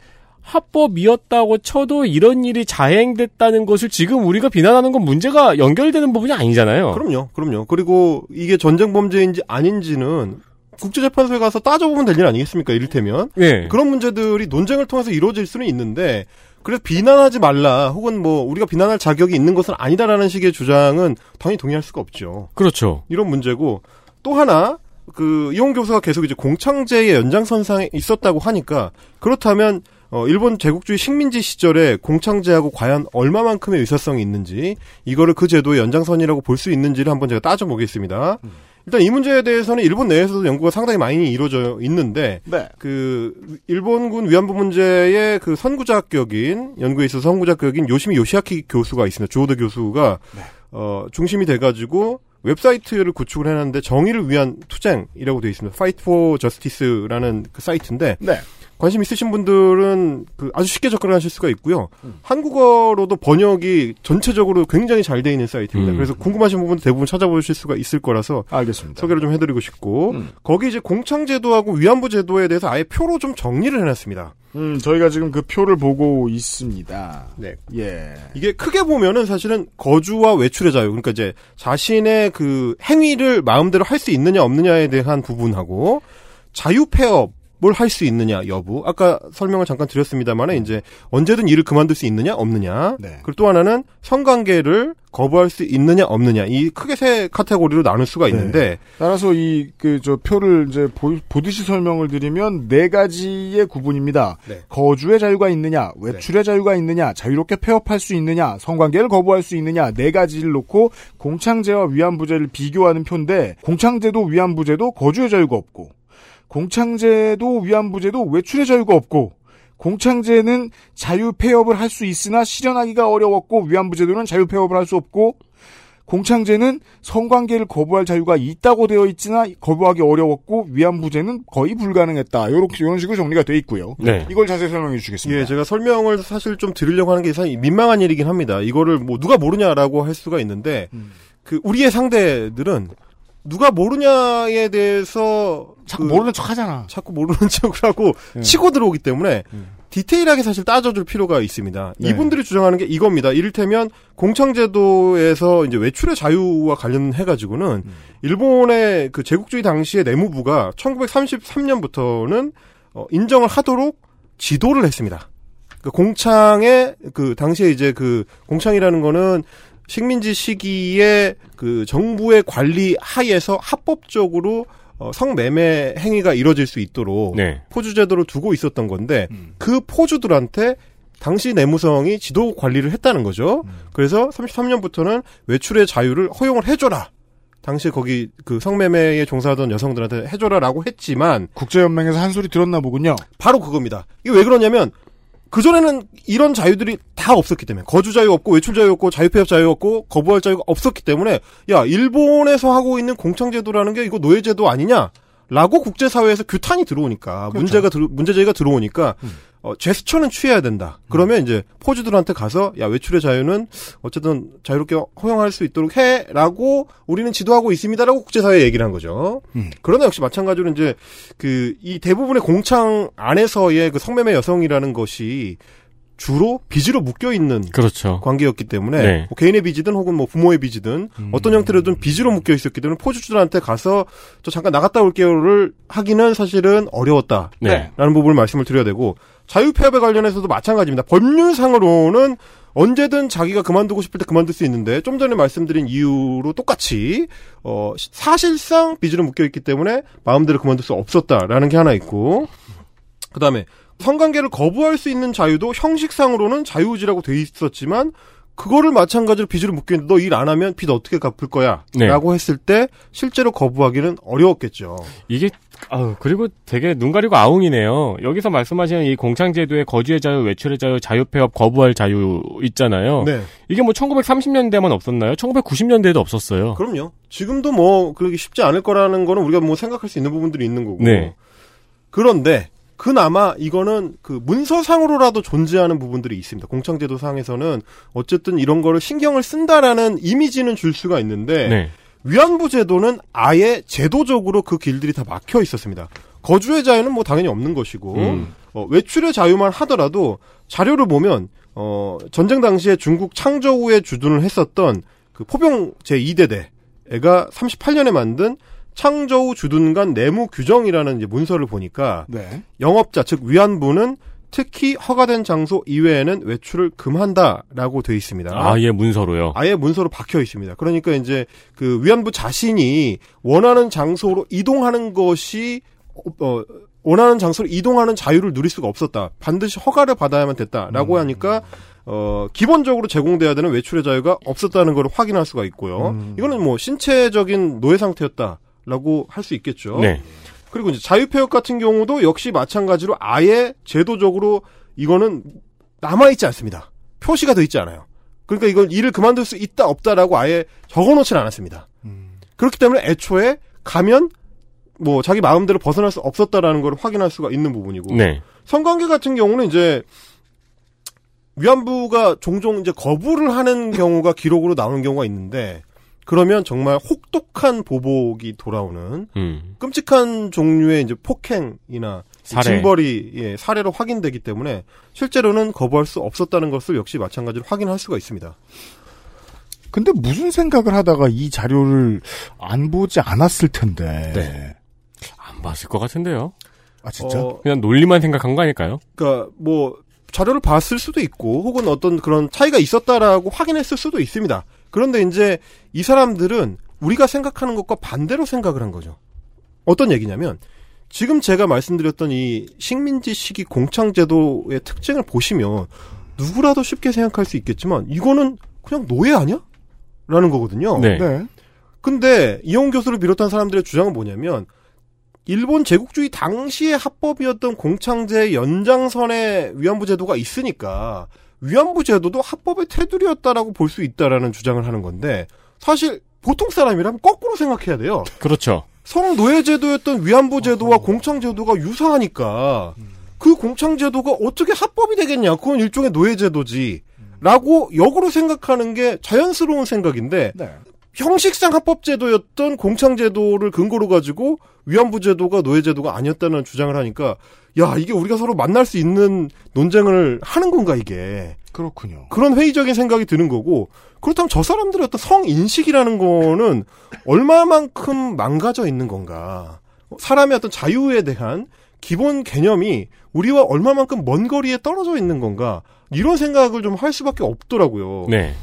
합법이었다고 쳐도 이런 일이 자행됐다는 것을 지금 우리가 비난하는 건 문제가 연결되는 부분이 아니잖아요. 그럼요, 그럼요. 그리고 이게 전쟁 범죄인지 아닌지는 국제재판소에 가서 따져보면 될 일 아니겠습니까? 이를테면. 네. 그런 문제들이 논쟁을 통해서 이루어질 수는 있는데, 그래서 비난하지 말라, 혹은 뭐, 우리가 비난할 자격이 있는 것은 아니다라는 식의 주장은 당연히 동의할 수가 없죠. 그렇죠. 이런 문제고, 또 하나, 그, 이용 교수가 계속 이제 공창제의 연장선상에 있었다고 하니까, 그렇다면, 어, 일본 제국주의 식민지 시절에 공창제하고 과연 얼마만큼의 의사성이 있는지, 이거를 그 제도의 연장선이라고 볼 수 있는지를 한번 제가 따져보겠습니다. 일단 이 문제에 대해서는 일본 내에서도 연구가 상당히 많이 이루어져 있는데, 네. 그, 일본군 위안부 문제의 그 선구자 합격인, 연구에 있어서 선구자 합격인 요시미 요시아키 교수가 있습니다. 주오드 교수가, 어, 중심이 돼가지고, 웹사이트를 구축을 해놨는데 정의를 위한 투쟁이라고 되어 있습니다. Fight for Justice라는 그 사이트인데 네. 관심 있으신 분들은 그 아주 쉽게 접근하실 수가 있고요. 한국어로도 번역이 전체적으로 굉장히 잘 되어 있는 사이트입니다. 음. 그래서 궁금하신 부분 대부분 찾아보실 수가 있을 거라서 알겠습니다. 소개를 좀 해드리고 싶고 거기 이제 공창 제도하고 위안부 제도에 대해서 아예 표로 좀 정리를 해놨습니다. 음, 저희가 지금 그 표를 보고 있습니다. 네. 예. 이게 크게 보면은 사실은 거주와 외출의 자유, 그러니까 이제 자신의 그 행위를 마음대로 할 수 있느냐 없느냐에 대한 부분하고 자유 폐업 을할수 있느냐 여부. 아까 설명을 잠깐 드렸습니다만은 이제 언제든 일을 그만둘 수 있느냐 없느냐. 네. 그리고 또 하나는 성관계를 거부할 수 있느냐 없느냐. 이 크게 세 카테고리로 나눌 수가 있는데 따라서 이 그 저 표를 이제 보, 보듯이 설명을 드리면 네 가지의 구분입니다. 네. 거주의 자유가 있느냐, 외출의 자유가 있느냐, 자유롭게 폐업할 수 있느냐, 성관계를 거부할 수 있느냐 네 가지를 놓고 공창제와 위안부제를 비교하는 표인데 공창제도 위안부제도 거주의 자유가 없고 공창제도 위안부제도 외출의 자유가 없고 공창제는 자유 폐업을 할 수 있으나 실현하기가 어려웠고 위안부제도는 자유 폐업을 할 수 없고 공창제는 성관계를 거부할 자유가 있다고 되어 있지나 거부하기 어려웠고 위안부제는 거의 불가능했다. 이렇게 이런 식으로 정리가 돼 있고요. 네. 이걸 자세히 설명해 주시겠습니다. 예, 제가 설명을 사실 좀 드리려고 하는 게 사실 민망한 일이긴 합니다. 이거를 뭐 누가 모르냐라고 할 수가 있는데 그 우리의 상대들은 누가 모르냐에 대해서 자꾸 모르는 척 하잖아. 자꾸 모르는 척을 하고 네. 치고 들어오기 때문에 디테일하게 사실 따져줄 필요가 있습니다. 네. 이분들이 주장하는 게 이겁니다. 이를테면 공창제도에서 이제 외출의 자유와 관련해 가지고는 음. 일본의 그 제국주의 당시의 내무부가 1933년부터는 어, 인정을 하도록 지도를 했습니다. 그 공창의 그 당시에 이제 그 공창이라는 거는 식민지 시기에 그 정부의 관리 하에서 합법적으로 어, 성매매 행위가 이뤄질 수 있도록 네. 포주 제도를 두고 있었던 건데 음. 그 포주들한테 당시 내무성이 지도 관리를 했다는 거죠. 그래서 33년부터는 외출의 자유를 허용을 해줘라. 당시 거기 그 성매매에 종사하던 여성들한테 해줘라라고 했지만 국제연맹에서 한 소리 들었나 보군요. 바로 그겁니다. 이게 왜 그러냐면 그전에는 이런 자유들이 다 없었기 때문에 거주 자유 없고 외출 자유 없고 자유 폐업 자유 없고 거부할 자유가 없었기 때문에 야 일본에서 하고 있는 공창제도라는 게 이거 노예제도 아니냐? 라고 국제사회에서 규탄이 들어오니까 문제가 들어- 문제 제기가 들어오니까 어, 제스처는 취해야 된다. 그러면 이제 포주들한테 가서 야 외출의 자유는 어쨌든 자유롭게 허용할 수 있도록 해라고 우리는 지도하고 있습니다라고 국제사회에 얘기를 한 거죠. 그러나 역시 마찬가지로 이제 그 이 대부분의 공창 안에서의 그 성매매 여성이라는 것이 주로 빚으로 묶여 있는 그렇죠. 관계였기 때문에 네. 뭐 개인의 빚이든 혹은 뭐 부모의 빚이든 어떤 형태로든 빚으로 묶여 있었기 때문에 포주주들한테 가서 저 잠깐 나갔다 올게요를 하기는 사실은 어려웠다라는 네. 부분을 말씀을 드려야 되고 자유폐업에 관련해서도 마찬가지입니다. 법률상으로는 언제든 자기가 그만두고 싶을 때 그만둘 수 있는데 좀 전에 말씀드린 이유로 똑같이 어 시- 사실상 빚으로 묶여 있기 때문에 마음대로 그만둘 수 없었다라는 게 하나 있고 그다음에 성관계를 거부할 수 있는 자유도 형식상으로는 자유의지라고 돼 있었지만 그거를 마찬가지로 빚으로 묶여 있는데 너 일 안 하면 빚 어떻게 갚을 거야? 네. 라고 했을 때 실제로 거부하기는 어려웠겠죠. 이게 아우 그리고 되게 눈 가리고 아웅이네요. 여기서 말씀하시는 이 공창제도의 거주의 자유, 외출의 자유, 자유폐업 거부할 자유 있잖아요. 네. 이게 뭐 1930년대만 없었나요? 1990년대에도 없었어요. 그럼요. 지금도 뭐 그러기 쉽지 않을 거라는 거는 우리가 뭐 생각할 수 있는 부분들이 있는 거고. 네. 그런데 그나마 이거는 그 문서상으로라도 존재하는 부분들이 있습니다. 공창제도 상에서는 어쨌든 이런 거를 신경을 쓴다라는 이미지는 줄 수가 있는데 네. 위안부 제도는 아예 제도적으로 그 길들이 다 막혀 있었습니다. 거주의 자유는 뭐 당연히 없는 것이고 음. 어, 외출의 자유만 하더라도 자료를 보면 어, 전쟁 당시에 중국 창저우에 주둔을 했었던 그 포병 제 2대대가 38년에 만든 창저우 주둔간 내무 규정이라는 이제 문서를 보니까 네. 영업자 즉 위안부는 특히 허가된 장소 이외에는 외출을 금한다라고 돼 있습니다. 아예 문서로요. 아예 문서로 박혀 있습니다. 그러니까 이제 그 위안부 자신이 원하는 장소로 이동하는 것이 어, 원하는 장소로 이동하는 자유를 누릴 수가 없었다. 반드시 허가를 받아야만 됐다라고 하니까 어 기본적으로 제공돼야 되는 외출의 자유가 없었다는 걸 확인할 수가 있고요. 이거는 뭐 신체적인 노예 상태였다라고 할 수 있겠죠. 네. 그리고 이제 자유폐업 같은 경우도 역시 마찬가지로 아예 제도적으로 이거는 남아있지 않습니다. 표시가 돼 있지 않아요. 그러니까 이걸 일을 그만둘 수 있다 없다라고 아예 적어놓진 않았습니다. 그렇기 때문에 애초에 가면 뭐 자기 마음대로 벗어날 수 없었다라는 걸 확인할 수가 있는 부분이고 네. 성관계 같은 경우는 이제 위안부가 종종 이제 거부를 하는 경우가 기록으로 나오는 경우가 있는데 그러면 정말 혹독한 보복이 돌아오는 음. 끔찍한 종류의 이제 폭행이나 살해. 징벌이 예, 사례로 확인되기 때문에 실제로는 거부할 수 없었다는 것을 역시 마찬가지로 확인할 수가 있습니다. 근데 무슨 생각을 하다가 이 자료를 안 보지 않았을 텐데. 네. 안 봤을 것 같은데요. 아 진짜? 어, 그냥 논리만 생각한 거 아닐까요? 그러니까 뭐 자료를 봤을 수도 있고 혹은 어떤 그런 차이가 있었다라고 확인했을 수도 있습니다. 그런데 이제 이 사람들은 우리가 생각하는 것과 반대로 생각을 한 거죠. 어떤 얘기냐면 지금 제가 말씀드렸던 이 식민지 시기 공창제도의 특징을 보시면 누구라도 쉽게 생각할 수 있겠지만 이거는 그냥 노예 아니야? 라는 거거든요. 네. 근데 이용 교수를 비롯한 사람들의 주장은 뭐냐면 일본 제국주의 당시의 합법이었던 공창제의 연장선에 위안부 제도가 있으니까 위안부 제도도 합법의 테두리였다라고 볼 수 있다라는 주장을 하는 건데 사실 보통 사람이라면 거꾸로 생각해야 돼요. 그렇죠. 성노예 제도였던 위안부 제도와 공창 제도가 유사하니까 그 공창 제도가 어떻게 합법이 되겠냐? 그건 일종의 노예 제도지. 라고 역으로 생각하는 게 자연스러운 생각인데 네. 형식상 합법 제도였던 공창 제도를 근거로 가지고 위안부 제도가 노예 제도가 아니었다는 주장을 하니까 야 이게 우리가 서로 만날 수 있는 논쟁을 하는 건가 이게 그렇군요. 그런 회의적인 생각이 드는 거고 그렇다면 저 사람들의 어떤 성인식이라는 거는 얼마만큼 망가져 있는 건가 사람의 어떤 자유에 대한 기본 개념이 우리와 얼마만큼 먼 거리에 떨어져 있는 건가 이런 생각을 좀 할 수밖에 없더라고요. 네.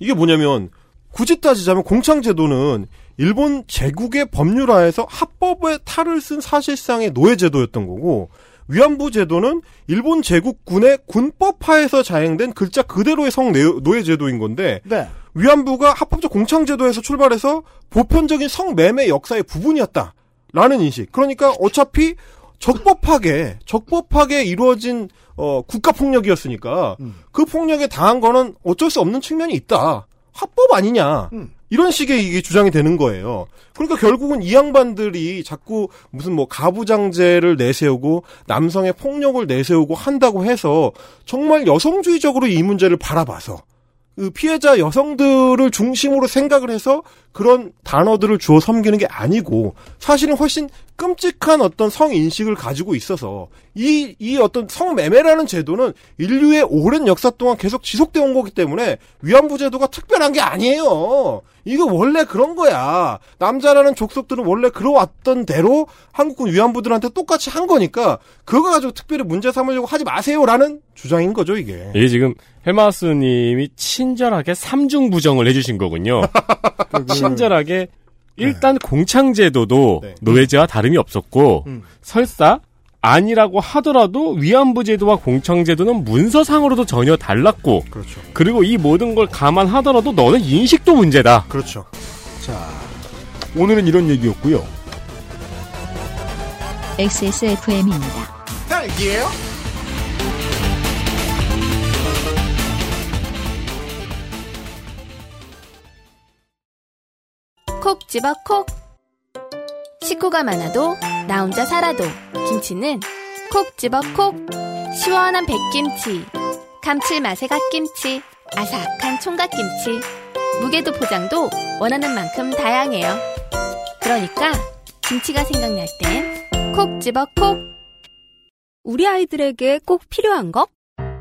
이게 뭐냐면 굳이 따지자면 공창제도는 일본 제국의 법률하에서 합법의 탈을 쓴 사실상의 노예 제도였던 거고 위안부 제도는 일본 제국군의 군법하에서 자행된 글자 그대로의 성 노예 제도인 건데 네. 위안부가 합법적 공창 제도에서 출발해서 보편적인 성매매 역사의 부분이었다라는 인식. 그러니까 어차피 적법하게 적법하게 이루어진 어, 국가 폭력이었으니까 그 폭력에 당한 거는 어쩔 수 없는 측면이 있다. 합법 아니냐. 이런 식의 이게 주장이 되는 거예요. 그러니까 결국은 이 양반들이 자꾸 무슨 뭐 가부장제를 내세우고 남성의 폭력을 내세우고 한다고 해서 정말 여성주의적으로 이 문제를 바라봐서 그 피해자 여성들을 중심으로 생각을 해서 그런 단어들을 주어 섬기는 게 아니고 사실은 훨씬 끔찍한 어떤 성인식을 가지고 있어서 이, 이 어떤 성매매라는 제도는 인류의 오랜 역사 동안 계속 지속되어 온 거기 때문에 위안부 제도가 특별한 게 아니에요. 이거 원래 그런 거야. 남자라는 족속들은 원래 그러왔던 대로 한국군 위안부들한테 똑같이 한 거니까 그거 가지고 특별히 문제 삼으려고 하지 마세요라는 주장인 거죠, 이게. 이게 지금 헬마우스님이 친절하게 삼중 부정을 해주신 거군요. 친절하게 일단 공창제도도 노예제와 다름이 없었고 설사 아니라고 하더라도 위안부 제도와 공창제도는 문서상으로도 전혀 달랐고 그렇죠. 그리고 이 모든 걸 감안하더라도 너는 인식도 문제다. 그렇죠. 자, 오늘은 이런 얘기였고요. XSFM입니다. 딸기예요? 콕 집어 콕. 식구가 많아도 나 혼자 살아도 김치는 콕 집어 콕. 시원한 백김치, 감칠맛의 갓김치, 아삭한 총각김치. 무게도 포장도 원하는 만큼 다양해요. 그러니까 김치가 생각날 땐 콕 집어 콕. 우리 아이들에게 꼭 필요한 거?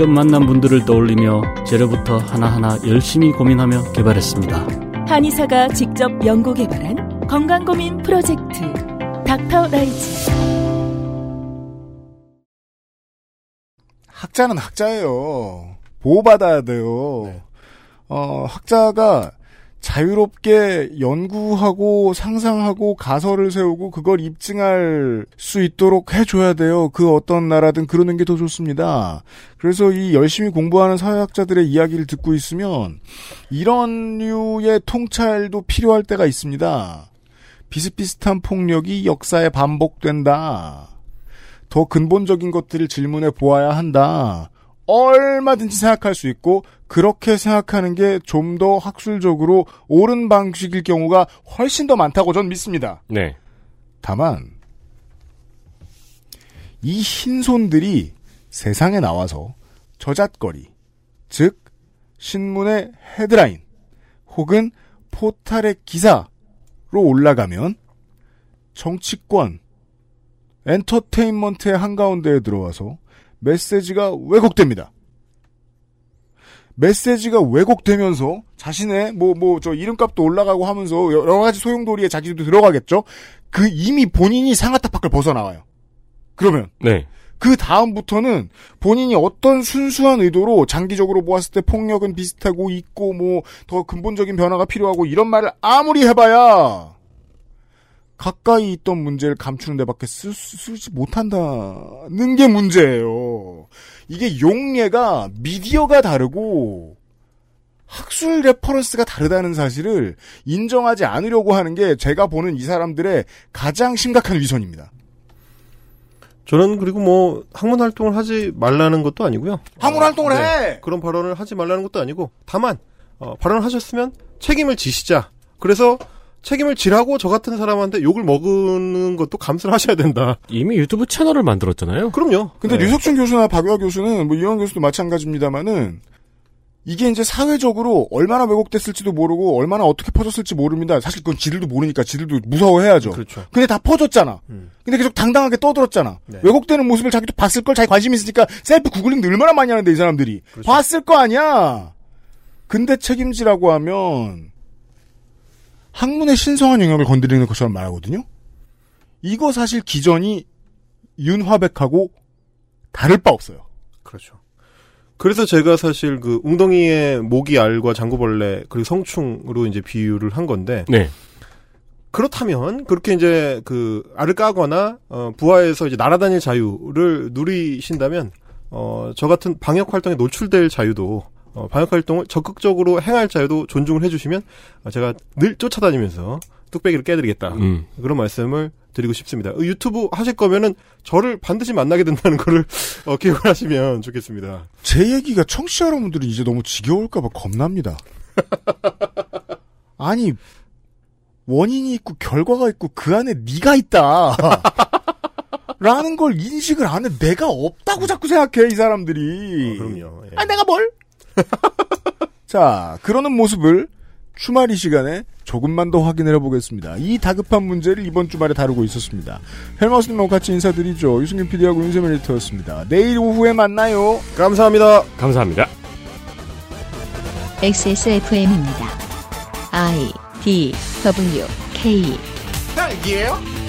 직접 만난 분들을 떠올리며 재료부터 하나하나 열심히 고민하며 개발했습니다. 한의사가 직접 연구 개발한 건강 고민 프로젝트 닥터 라이즈 학자는 학자예요. 보호받아야 돼요. 어, 학자가 자유롭게 연구하고 상상하고 가설을 세우고 그걸 입증할 수 있도록 해줘야 돼요. 그 어떤 나라든 그러는 게 더 좋습니다. 그래서 이 열심히 공부하는 사회학자들의 이야기를 듣고 있으면 이런 류의 통찰도 필요할 때가 있습니다. 비슷비슷한 폭력이 역사에 반복된다. 더 근본적인 것들을 질문해 보아야 한다. 얼마든지 생각할 수 있고 그렇게 생각하는 게 좀 더 학술적으로 옳은 방식일 경우가 훨씬 더 많다고 전 믿습니다. 네. 다만 이 흰손들이 세상에 나와서 저잣거리, 즉 신문의 헤드라인 혹은 포탈의 기사로 올라가면 정치권, 엔터테인먼트의 한가운데에 들어와서 메시지가 왜곡됩니다. 메시지가 왜곡되면서 자신의 뭐 뭐 저 이름값도 올라가고 하면서 여러 가지 소용돌이에 자기도 들어가겠죠. 그 이미 본인이 상하탑 밖을 벗어나와요. 그러면 네. 그 다음부터는 본인이 어떤 순수한 의도로 장기적으로 보았을 때 폭력은 비슷하고 있고 뭐 더 근본적인 변화가 필요하고 이런 말을 아무리 해봐야 가까이 있던 문제를 감추는 데밖에 쓰, 쓰지 못한다는 게 문제예요. 이게 용례가 미디어가 다르고 학술 reference가 다르다는 사실을 인정하지 않으려고 하는 게 제가 보는 이 사람들의 가장 심각한 위선입니다. 저는 그리고 뭐 학문 활동을 하지 말라는 것도 아니고요. 학문 활동을 해! 그런 발언을 하지 말라는 것도 아니고 다만 어, 발언을 하셨으면 책임을 지시자. 그래서 책임을 지라고 저 같은 사람한테 욕을 먹는 것도 감수를 하셔야 된다. 이미 유튜브 채널을 만들었잖아요. 그럼요. 근데 네. 류석준 교수나 박유하 교수는 뭐 이현 교수도 마찬가지입니다만은 이게 이제 사회적으로 얼마나 왜곡됐을지도 모르고 얼마나 어떻게 퍼졌을지 모릅니다. 사실 그건 지들도 모르니까 지들도 무서워해야죠. 그렇죠. 근데 다 퍼졌잖아. 음. 근데 계속 당당하게 떠들었잖아. 네. 왜곡되는 모습을 자기도 봤을 걸 자기 관심 있으니까 셀프 구글링도 얼마나 많이 하는데 이 사람들이 그렇죠. 봤을 거 아니야. 근데 책임지라고 하면 학문의 신성한 영역을 건드리는 것처럼 말하거든요. 이거 사실 기전이 윤화백하고 다를 바 없어요. 그렇죠. 그래서 제가 사실 그 웅덩이의 모기 알과 장구벌레 그리고 성충으로 이제 비유를 한 건데 네. 그렇다면 그렇게 이제 그 알을 까거나 어, 부하에서 이제 날아다닐 자유를 누리신다면 어, 저 같은 방역 활동에 노출될 자유도 어, 방역 활동을 적극적으로 행할 자유도 존중을 해주시면 어, 제가 늘 쫓아다니면서 뚝배기를 깨드리겠다 음. 그런 말씀을 드리고 싶습니다. 어, 유튜브 하실 거면은 저를 반드시 만나게 된다는 거를 어, 기억을 하시면 좋겠습니다. 제 얘기가 청취자 여러분들이 이제 너무 지겨울까봐 겁납니다. 아니 원인이 있고 결과가 있고 그 안에 네가 있다. 라는 걸 인식을 안 해. 내가 없다고 자꾸 생각해 이 사람들이. 그럼요. 예. 아 내가 뭘? 자 그러는 모습을 주말 이 시간에 조금만 더 확인을 해보겠습니다. 이 다급한 문제를 이번 주말에 다루고 있었습니다. 헬마우스님하고 같이 인사드리죠. 유승균 PD하고 윤세민 에디터였습니다. 내일 오후에 만나요. 감사합니다. 감사합니다. XSFM입니다. I D W K 딸기예요?